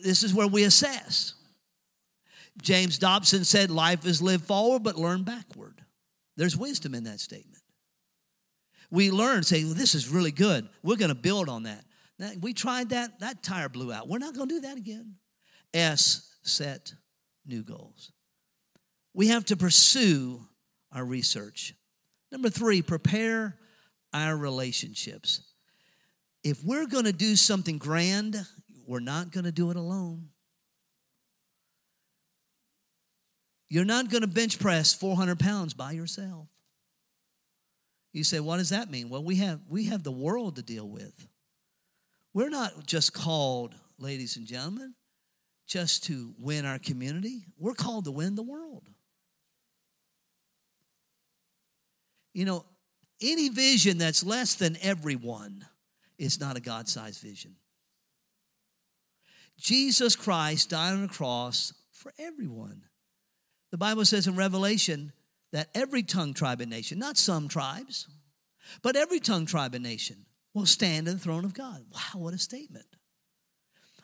this is where we assess. James Dobson said, Life is lived forward, but learn backward. There's wisdom in that statement. We learn, say, well, This is really good. We're going to build on that. We tried that, that tire blew out. We're not going to do that again. S, set new goals. We have to pursue our research. Number three, prepare our relationships. If we're going to do something grand, we're not going to do it alone. You're not going to bench press 400 pounds by yourself. You say, what does that mean? Well, we have, we have the world to deal with. We're not just called, ladies and gentlemen, just to win our community. We're called to win the world. You know, any vision that's less than everyone is not a God sized vision. Jesus Christ died on the cross for everyone. The Bible says in Revelation that every tongue, tribe, and nation, not some tribes, but every tongue, tribe, and nation will stand in the throne of God. Wow, what a statement.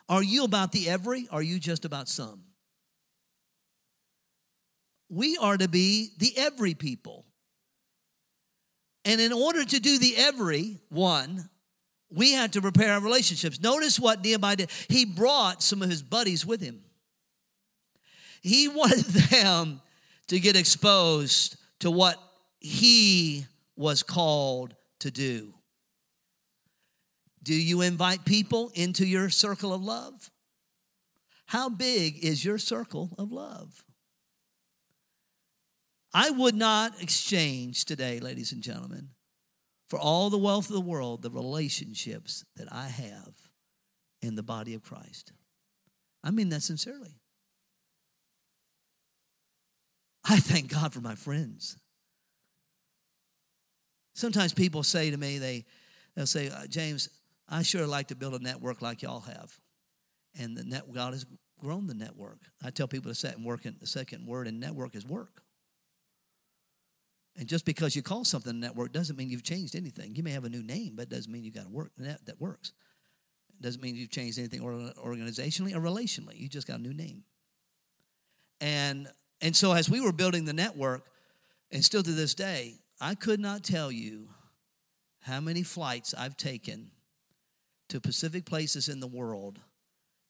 Are you about the every? Are you just about some? We are to be the every people. And in order to do the every one, we had to prepare our relationships. Notice what Nehemiah did. He brought some of his buddies with him. He <laughs> wanted them to get exposed to what he was called to do. Do you invite people into your circle of love? How big is your circle of love? I would not exchange today, ladies and gentlemen, for all the wealth of the world, the relationships that I have in the body of Christ. I mean that sincerely. I thank God for my friends. Sometimes people say to me, they, they'll say, uh, James, I sure like to build a network like y'all have. And the net, God has grown the network. I tell people the second, work in, the second word in network is work. And just because you call something a network doesn't mean you've changed anything. You may have a new name, but it doesn't mean you've got a work net that works. It doesn't mean you've changed anything organizationally or relationally. You just got a new name. And and so as we were building the network, and still to this day, I could not tell you how many flights I've taken to Pacific places in the world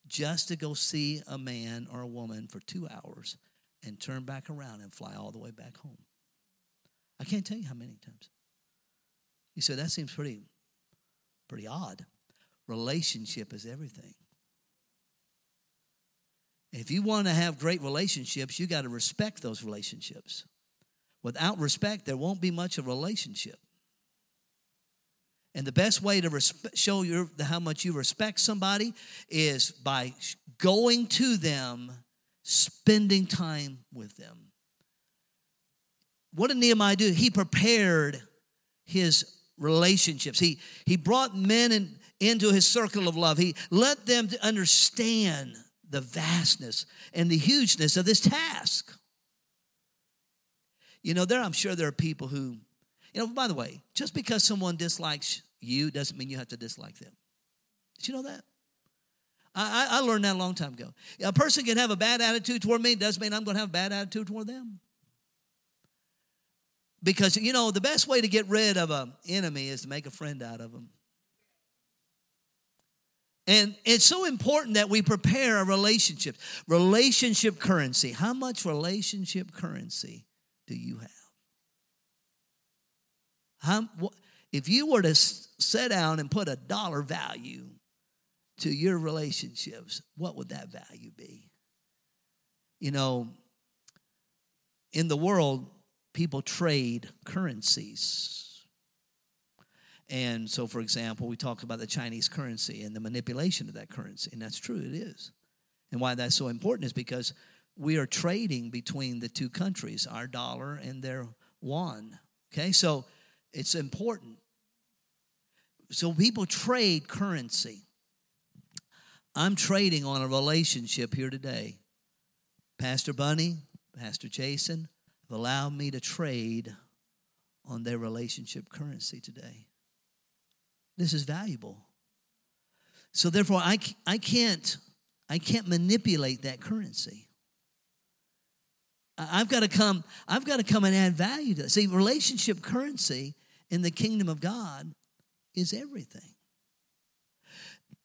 just to go see a man or a woman for two hours and turn back around and fly all the way back home. I can't tell you how many times. You say that seems pretty, pretty odd. Relationship is everything. If you want to have great relationships, you got to respect those relationships. Without respect, there won't be much of a relationship. And the best way to show your, how much you respect somebody is by going to them, spending time with them. What did Nehemiah do? He prepared his relationships. He, he brought men in, into his circle of love. He let them understand the vastness and the hugeness of this task. You know, there I'm sure there are people who, you know, by the way, just because someone dislikes you doesn't mean you have to dislike them. Did you know that? I, I learned that a long time ago. A person can have a bad attitude toward me, doesn't mean I'm going to have a bad attitude toward them. Because, you know, the best way to get rid of an enemy is to make a friend out of them. And it's so important that we prepare a relationship. Relationship currency. How much relationship currency do you have? How, if you were to sit down and put a dollar value to your relationships, what would that value be? You know, in the world, people trade currencies. And so, for example, we talk about the Chinese currency and the manipulation of that currency, and that's true, it is. And why that's so important is because we are trading between the two countries, our dollar and their yuan. Okay, so it's important. So people trade currency. I'm trading on a relationship here today. Pastor Bunny, Pastor Jason have allowed me to trade on their relationship currency today. This is valuable. So therefore, I, I can't I can't manipulate that currency. I've got to come, I've got to come and add value to that. See, relationship currency in the kingdom of God is everything.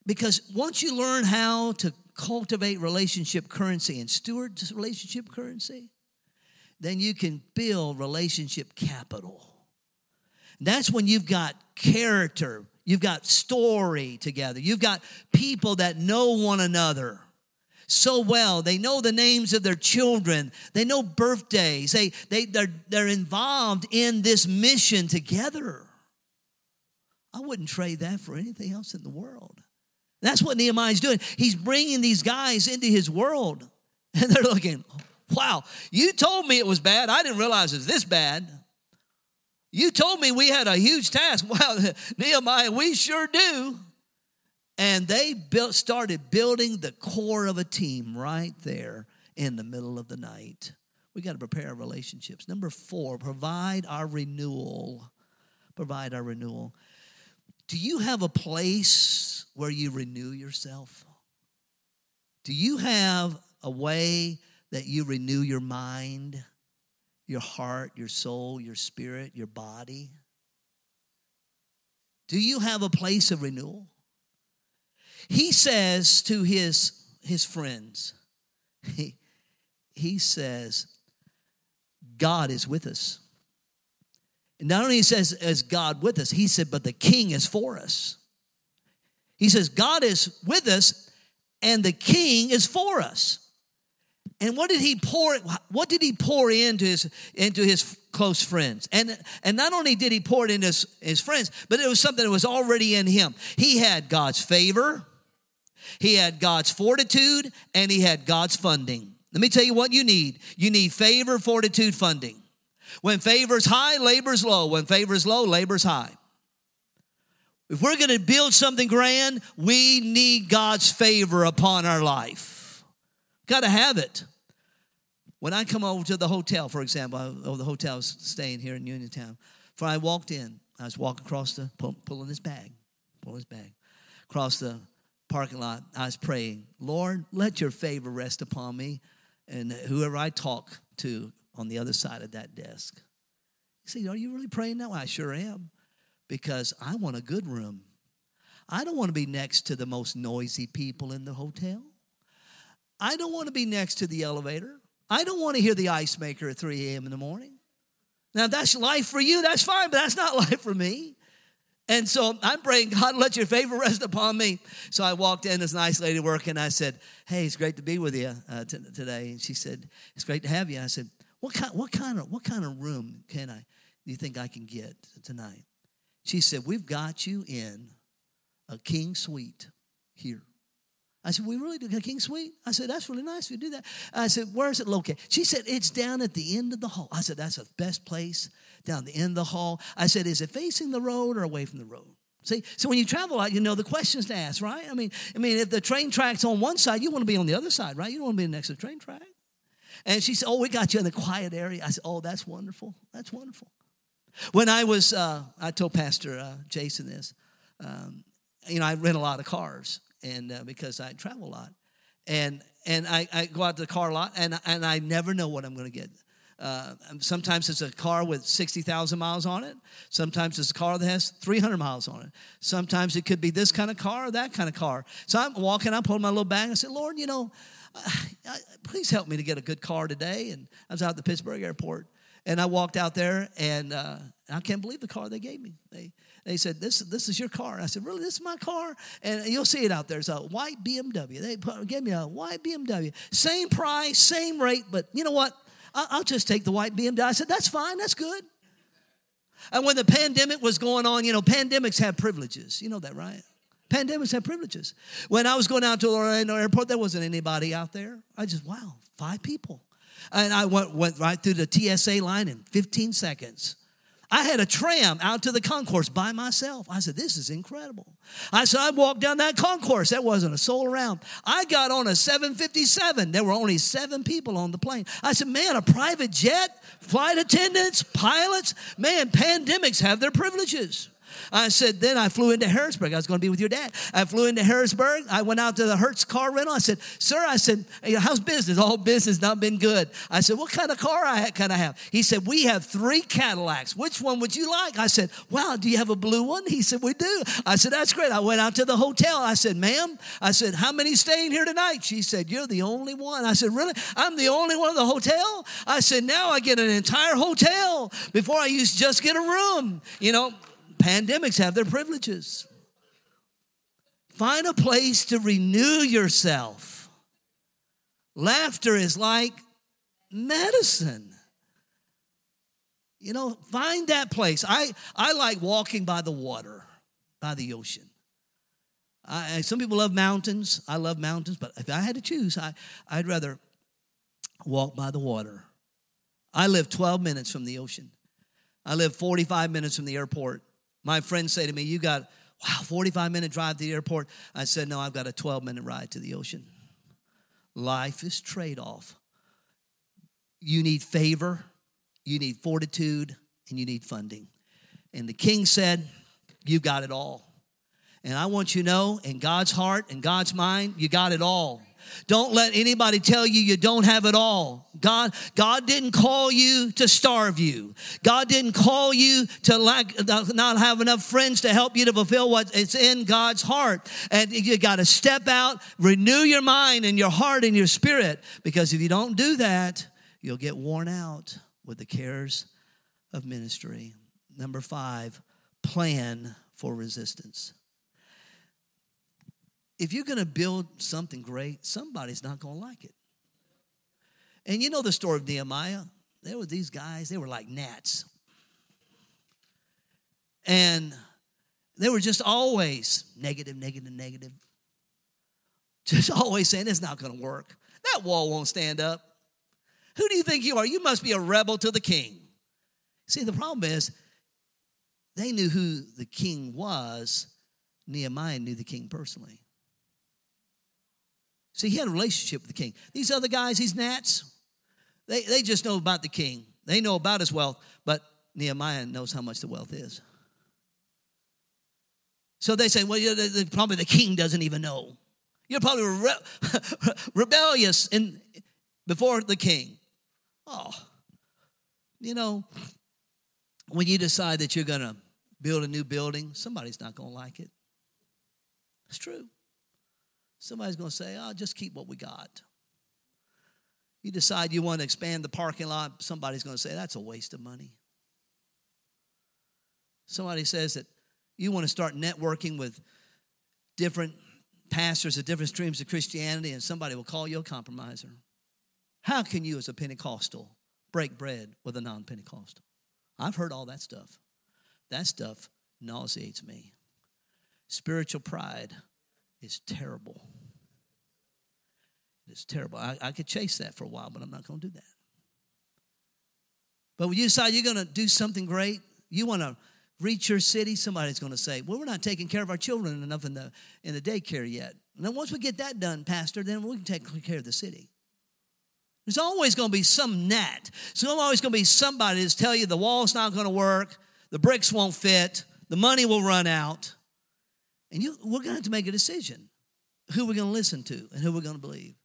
Because once you learn how to cultivate relationship currency and steward relationship currency, then you can build relationship capital. That's when you've got character, you've got story together, you've got people that know one another so well. They know the names of their children. They know birthdays. They, they, they're, they're involved in this mission together. I wouldn't trade that for anything else in the world. That's what Nehemiah's doing. He's bringing these guys into his world. <laughs> And they're looking, wow, you told me it was bad. I didn't realize it was this bad. You told me we had a huge task. <laughs> Wow, <laughs> Nehemiah, we sure do. And they built, started building the core of a team right there in the middle of the night. We got to prepare our relationships. Number four, provide our renewal. Provide our renewal. Do you have a place where you renew yourself? Do you have a way that you renew your mind, your heart, your soul, your spirit, your body? Do you have a place of renewal? He says to his, his friends, he, he says, God is with us. And not only he says, is God with us, he said, but the king is for us. He says, God is with us and the king is for us. And what did he pour? What did he pour into his into his close friends? And and not only did he pour it into his, his friends, but it was something that was already in him. He had God's favor. He had God's fortitude and he had God's funding. Let me tell you what you need. You need favor, fortitude, funding. When favor's high, labor's low. When favor's low, labor's high. If we're going to build something grand, we need God's favor upon our life. Got to have it. When I come over to the hotel, for example, oh, the hotel's staying here in Uniontown. For I walked in, I was walking across the, pulling his bag, pulling his bag, across the parking lot, I was praying, Lord, let your favor rest upon me and whoever I talk to on the other side of that desk. You see, are you really praying way? I sure am, because I want a good room. I don't want to be next to the most noisy people in the hotel. I don't want to be next to the elevator. I don't want to hear the ice maker at 3 a.m. in the morning. Now, that's life for you, that's fine, but that's not <laughs> life for me. And so I'm praying, God, let your favor rest upon me. So I walked in, this nice lady working. I said, Hey, it's great to be with you uh, t- today. And she said, It's great to have you. I said, what kind, what, kind of, what kind of room can I, do you think I can get tonight? She said, We've got you in a king suite here. I said, We really do a king suite? I said, That's really nice if you do that. I said, Where is it located? She said, It's down at the end of the hall. I said, That's the best place down the end of the hall. I said, Is it facing the road or away from the road? See, so when you travel out, you know the questions to ask, right? I mean, I mean, if the train track's on one side, you want to be on the other side, right? You don't want to be next to the train track. And she said, Oh, we got you in the quiet area. I said, Oh, that's wonderful. That's wonderful. When I was, uh, I told Pastor uh, Jason this. Um, you know, I rent a lot of cars, and uh, because I travel a lot, and and I, I go out to the car lot, and and I never know what I'm going to get. Uh, sometimes it's a car with 60,000 miles on it. Sometimes it's a car that has 300 miles on it. Sometimes it could be this kind of car or that kind of car. So I'm walking, I pulled my little bag, I said, Lord, you know, please help me to get a good car today. And I was out at the Pittsburgh airport, and I walked out there, and uh, I can't believe the car they gave me. They, they said, this, this is your car. I said, Really? This is my car? And you'll see it out there. It's a white BMW. They put, gave me a white BMW. Same price, same rate, but you know what? I'll just take the white BMW. I said, That's fine, that's good. And when the pandemic was going on, you know, pandemics have privileges. You know that, right? Pandemics have privileges. When I was going out to Orlando Airport, there wasn't anybody out there. I just, wow, five people. And I went, went right through the TSA line in 15 seconds. I had a tram out to the concourse by myself. I said, This is incredible. I said, I walked down that concourse. There wasn't a soul around. I got on a 757. There were only seven people on the plane. I said, Man, a private jet, flight attendants, pilots, man, pandemics have their privileges. I said, then I flew into Harrisburg. I was going to be with your dad. I flew into Harrisburg. I went out to the Hertz car rental. I said, sir, I said, hey, how's business? All business not been good. I said, what kind of car I can I have? He said, we have three Cadillacs. Which one would you like? I said, wow, do you have a blue one? He said, we do. I said, that's great. I went out to the hotel. I said, ma'am, I said, how many staying here tonight? She said, you're the only one. I said, really? I'm the only one in the hotel? I said, now I get an entire hotel. Before I used to just get a room. You know, pandemics have their privileges. Find a place to renew yourself. Laughter is like medicine. You know, find that place. I, I like walking by the water, by the ocean. I, some people love mountains. I love mountains, but if I had to choose, I, I'd rather walk by the water. I live 12 minutes from the ocean. I live 45 minutes from the airport. My friends say to me, You got, wow, 45 minute drive to the airport. I said, No, I've got a 12 minute ride to the ocean. Life is trade off. You need favor, you need fortitude, and you need funding. And the king said, You've got it all. And I want you to know, in God's heart and God's mind, you got it all. Don't let anybody tell you you don't have it all. God, God didn't call you to starve you. God didn't call you to lack, not have enough friends to help you to fulfill what is in God's heart. And you got to step out, renew your mind and your heart and your spirit. Because if you don't do that, you'll get worn out with the cares of ministry. Number five, plan for resistance if you're going to build something great, somebody's not going to like it. And you know the story of Nehemiah? There were these guys, they were like gnats. And they were just always negative, negative, negative. Just <laughs> always saying it's not going to work. That wall won't stand up. Who do you think you are? You must be a rebel to the king. See, the problem is they knew who the king was. Nehemiah knew the king personally. See, he had a relationship with the king. These other guys, these gnats, they, they just know about the king. They know about his wealth, but Nehemiah knows how much the wealth is. So they say, well, probably the king doesn't even know. You're probably re- <laughs> rebellious in, before the king. Oh, you know, when you decide that you're going to build a new building, somebody's not going to like it. It's true. Somebody's going to say, oh, just keep what we got. You decide you want to expand the parking lot, somebody's going to say, that's a waste of money. Somebody says that you want to start networking with different pastors of different streams of Christianity, and somebody will call you a compromiser. How can you, as a Pentecostal, break bread with a non Pentecostal? I've heard all that stuff. That stuff nauseates me. Spiritual pride is terrible. It's terrible. I, I could chase that for a while, but I'm not going to do that. But when you decide you're going to do something great, you want to reach your city, somebody's going to say, Well, we're not taking care of our children enough in the, in the daycare yet. And then once we get that done, Pastor, then we can take care of the city. There's always going to be some. So there's always going to be somebody that's tell you the wall's not going to work, the bricks won't fit, the money will run out. And you, we're going to have to make a decision who we're going to listen to and who we're going to believe.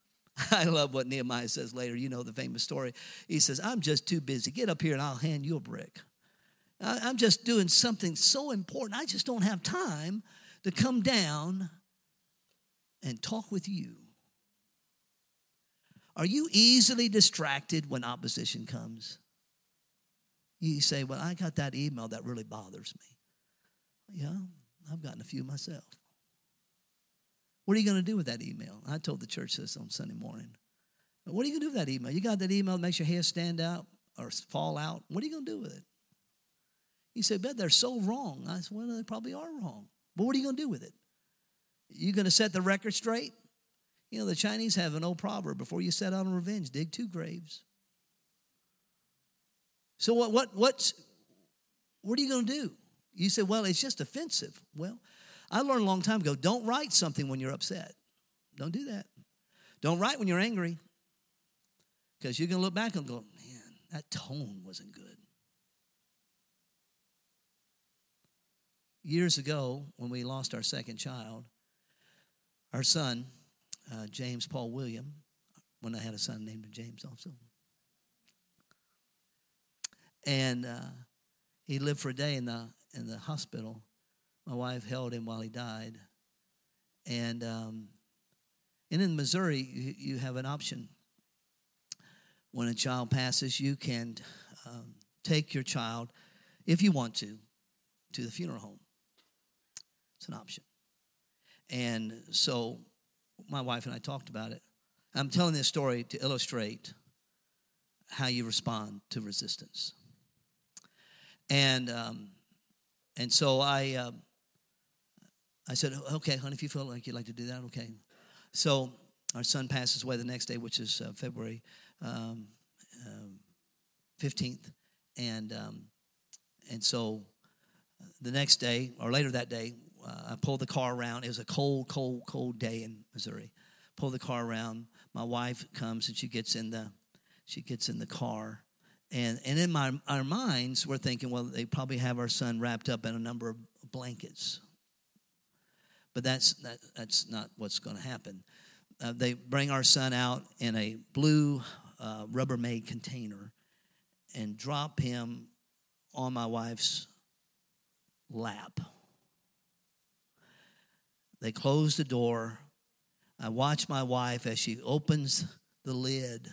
<laughs> I love what Nehemiah says later. You know the famous story. He says, I'm just too busy. Get up here and I'll hand you a brick. I'm just doing something so important. I just don't have time to come down and talk with you. Are you easily distracted when opposition comes? You say, Well, I got that email that really bothers me. Yeah, I've gotten a few myself. What are you going to do with that email? I told the church this on Sunday morning. What are you going to do with that email? You got that email that makes your hair stand out or fall out. What are you going to do with it? He said, but they're so wrong. I said, well, they probably are wrong. But what are you going to do with it? You going to set the record straight? You know, the Chinese have an old proverb before you set out on revenge, dig two graves. So what what what's what are you going to do? You say, well, it's just offensive. Well, I learned a long time ago, don't write something when you're upset. Don't do that. Don't write when you're angry. Because you're going to look back and go, man, that tone wasn't good. Years ago, when we lost our second child, our son, uh, James Paul William, when I had a son named James also. And uh, he lived for a day in the, in the hospital. My wife held him while he died. And, um, and in Missouri, you, you have an option. When a child passes, you can um, take your child, if you want to, to the funeral home. It's an option. And so my wife and I talked about it. I'm telling this story to illustrate how you respond to resistance. And um, and so I uh, I said, okay, honey, if you feel like you'd like to do that, okay. So our son passes away the next day, which is uh, February um, um, fifteenth, and um, and so the next day or later that day, uh, I pulled the car around. It was a cold, cold, cold day in Missouri. Pull the car around. My wife comes and she gets in the she gets in the car. And, and in my, our minds, we're thinking, well, they probably have our son wrapped up in a number of blankets. But that's, that, that's not what's going to happen. Uh, they bring our son out in a blue uh, Rubbermaid container and drop him on my wife's lap. They close the door. I watch my wife as she opens the lid,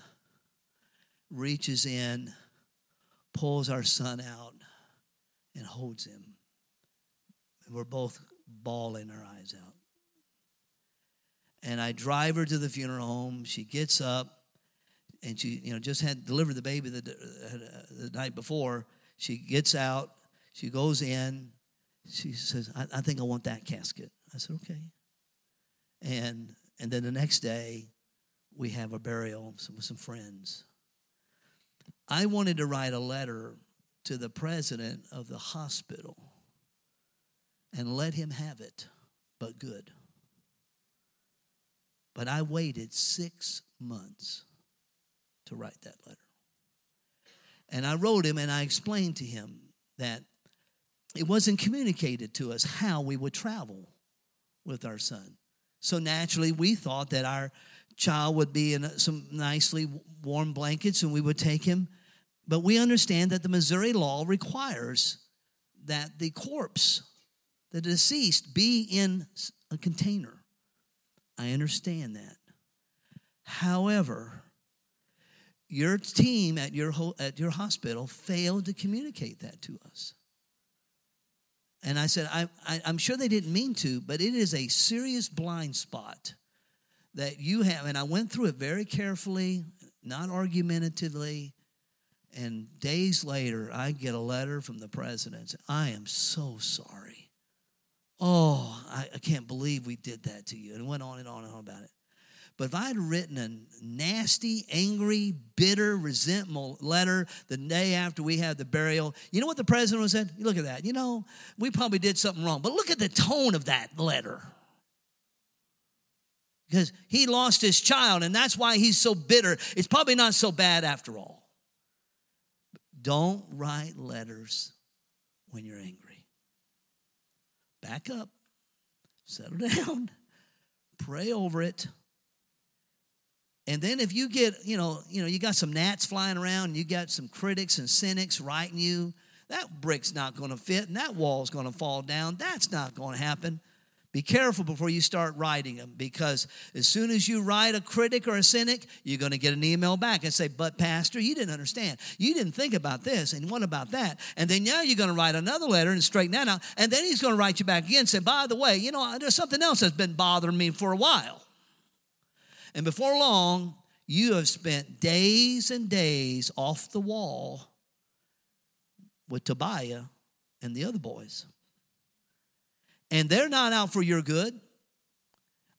reaches in, pulls our son out, and holds him. And we're both bawling our eyes out. And I drive her to the funeral home. She gets up, and she, you know, just had delivered the baby the, the night before. She gets out. She goes in. She says, I, I think I want that casket. I said, okay. And and then the next day, we have a burial with some friends. I wanted to write a letter to the president of the hospital and let him have it, but good. But I waited six months to write that letter. And I wrote him and I explained to him that it wasn't communicated to us how we would travel with our son. So naturally, we thought that our child would be in some nicely warm blankets and we would take him. But we understand that the Missouri law requires that the corpse, the deceased, be in a container. I understand that. However, your team at your, at your hospital failed to communicate that to us. And I said, I, I, am sure they didn't mean to, but it is a serious blind spot that you have. And I went through it very carefully, not argumentatively. And days later, I get a letter from the president. I am so sorry. Oh, I, I can't believe we did that to you. And went on and on and on about it. But if I had written a nasty, angry, bitter, resentful letter the day after we had the burial, you know what the president would have said? Look at that. You know, we probably did something wrong. But look at the tone of that letter. Because he lost his child, and that's why he's so bitter. It's probably not so bad after all. Don't write letters when you're angry. Back up, settle <laughs> down, pray over it and then if you get, you know, you know, you got some gnats flying around and you got some critics and cynics writing you, that brick's not going to fit and that wall's going to fall down. That's not going to happen. Be careful before you start writing them because as soon as you write a critic or a cynic, you're going to get an email back and say, But, Pastor, you didn't understand. You didn't think about this and what about that. And then now you're going to write another letter and straighten that out. And then he's going to write you back again and say, By the way, you know, there's something else that's been bothering me for a while. And before long, you have spent days and days off the wall with Tobiah and the other boys. And they're not out for your good.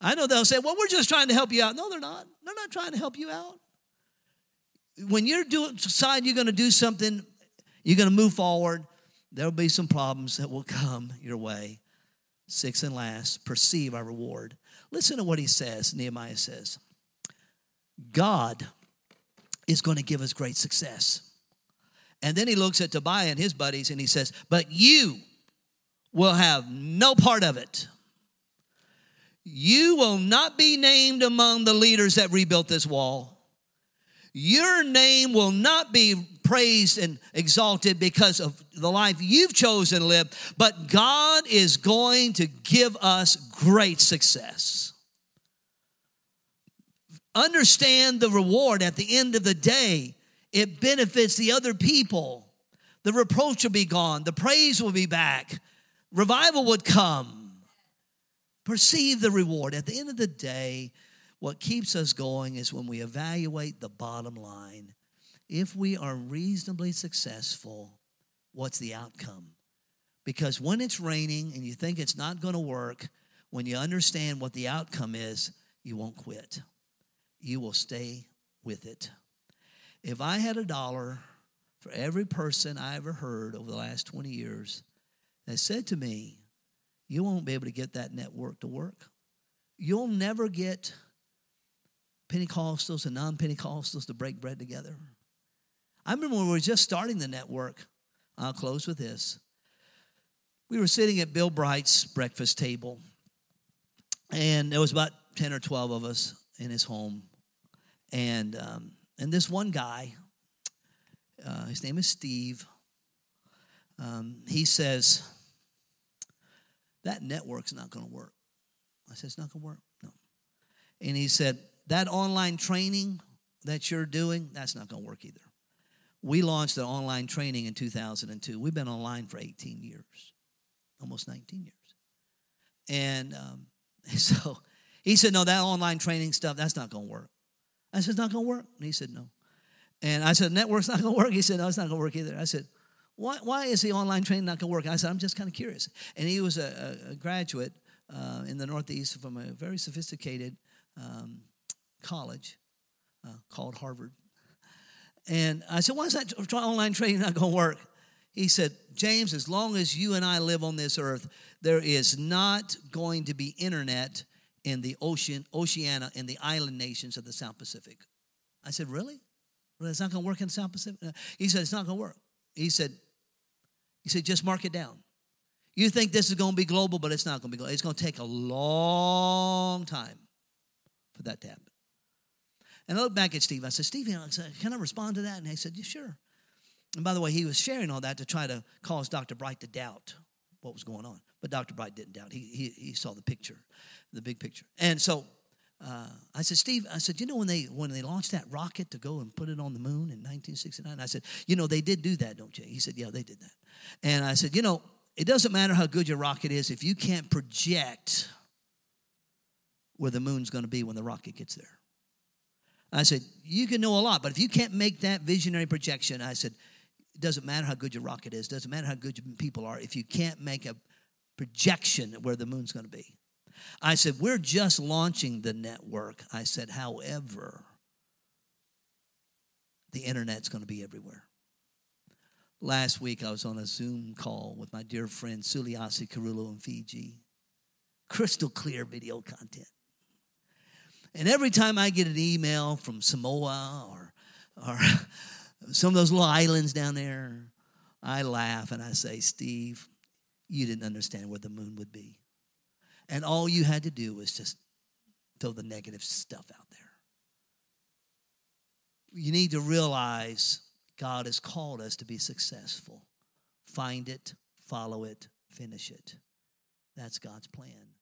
I know they'll say, well, we're just trying to help you out. No, they're not. They're not trying to help you out. When you're doing decide you're going to do something, you're going to move forward, there'll be some problems that will come your way. Six and last, perceive our reward. Listen to what he says, Nehemiah says. God is going to give us great success. And then he looks at Tobiah and his buddies and he says, But you will have no part of it. You will not be named among the leaders that rebuilt this wall. Your name will not be praised and exalted because of the life you've chosen to live, but God is going to give us great success. Understand the reward at the end of the day. It benefits the other people. The reproach will be gone, the praise will be back, revival would come. Perceive the reward. At the end of the day, what keeps us going is when we evaluate the bottom line. If we are reasonably successful, what's the outcome? Because when it's raining and you think it's not going to work, when you understand what the outcome is, you won't quit. You will stay with it. If I had a dollar for every person I ever heard over the last 20 years that said to me, You won't be able to get that network to work. You'll never get Pentecostals and non Pentecostals to break bread together. I remember when we were just starting the network. I'll close with this. We were sitting at Bill Bright's breakfast table, and there was about 10 or 12 of us in his home. And, um, and this one guy, uh, his name is Steve, um, he says, That network's not going to work. I said, It's not going to work. No. And he said, that online training that you're doing, that's not going to work either. We launched an online training in 2002. We've been online for 18 years, almost 19 years. And um, <laughs> so he said, No, that online training stuff, that's not going to work. I said, It's not going to work. And he said, No. And I said, Network's not going to work. He said, No, it's not going to work either. I said, why, why is the online training not going to work? I said, I'm just kind of curious. And he was a, a graduate uh, in the Northeast from a very sophisticated um, college uh, called Harvard. And I said, Why is that online training not going to work? He said, James, as long as you and I live on this earth, there is not going to be internet in the ocean, Oceania, in the island nations of the South Pacific. I said, Really? Well, it's not going to work in the South Pacific? He said, It's not going to work. He said, he said, just mark it down. You think this is going to be global, but it's not going to be global. It's going to take a long time for that to happen. And I looked back at Steve. I said, Steve, can I respond to that? And he said, yeah, sure. And by the way, he was sharing all that to try to cause Dr. Bright to doubt what was going on. But Dr. Bright didn't doubt. He, he, he saw the picture, the big picture. And so uh, I said, Steve, I said, you know when they when they launched that rocket to go and put it on the moon in 1969? I said, you know, they did do that, don't you? He said, yeah, they did that. And I said, you know, it doesn't matter how good your rocket is if you can't project where the moon's going to be when the rocket gets there. I said, You can know a lot, but if you can't make that visionary projection, I said, it doesn't matter how good your rocket is, doesn't matter how good your people are, if you can't make a projection where the moon's going to be. I said, We're just launching the network. I said, However, the internet's going to be everywhere. Last week, I was on a Zoom call with my dear friend Suliasi Kurulo in Fiji. Crystal clear video content. And every time I get an email from Samoa or, or <laughs> some of those little islands down there, I laugh and I say, Steve, you didn't understand where the moon would be. And all you had to do was just throw the negative stuff out there. You need to realize God has called us to be successful. Find it, follow it, finish it. That's God's plan.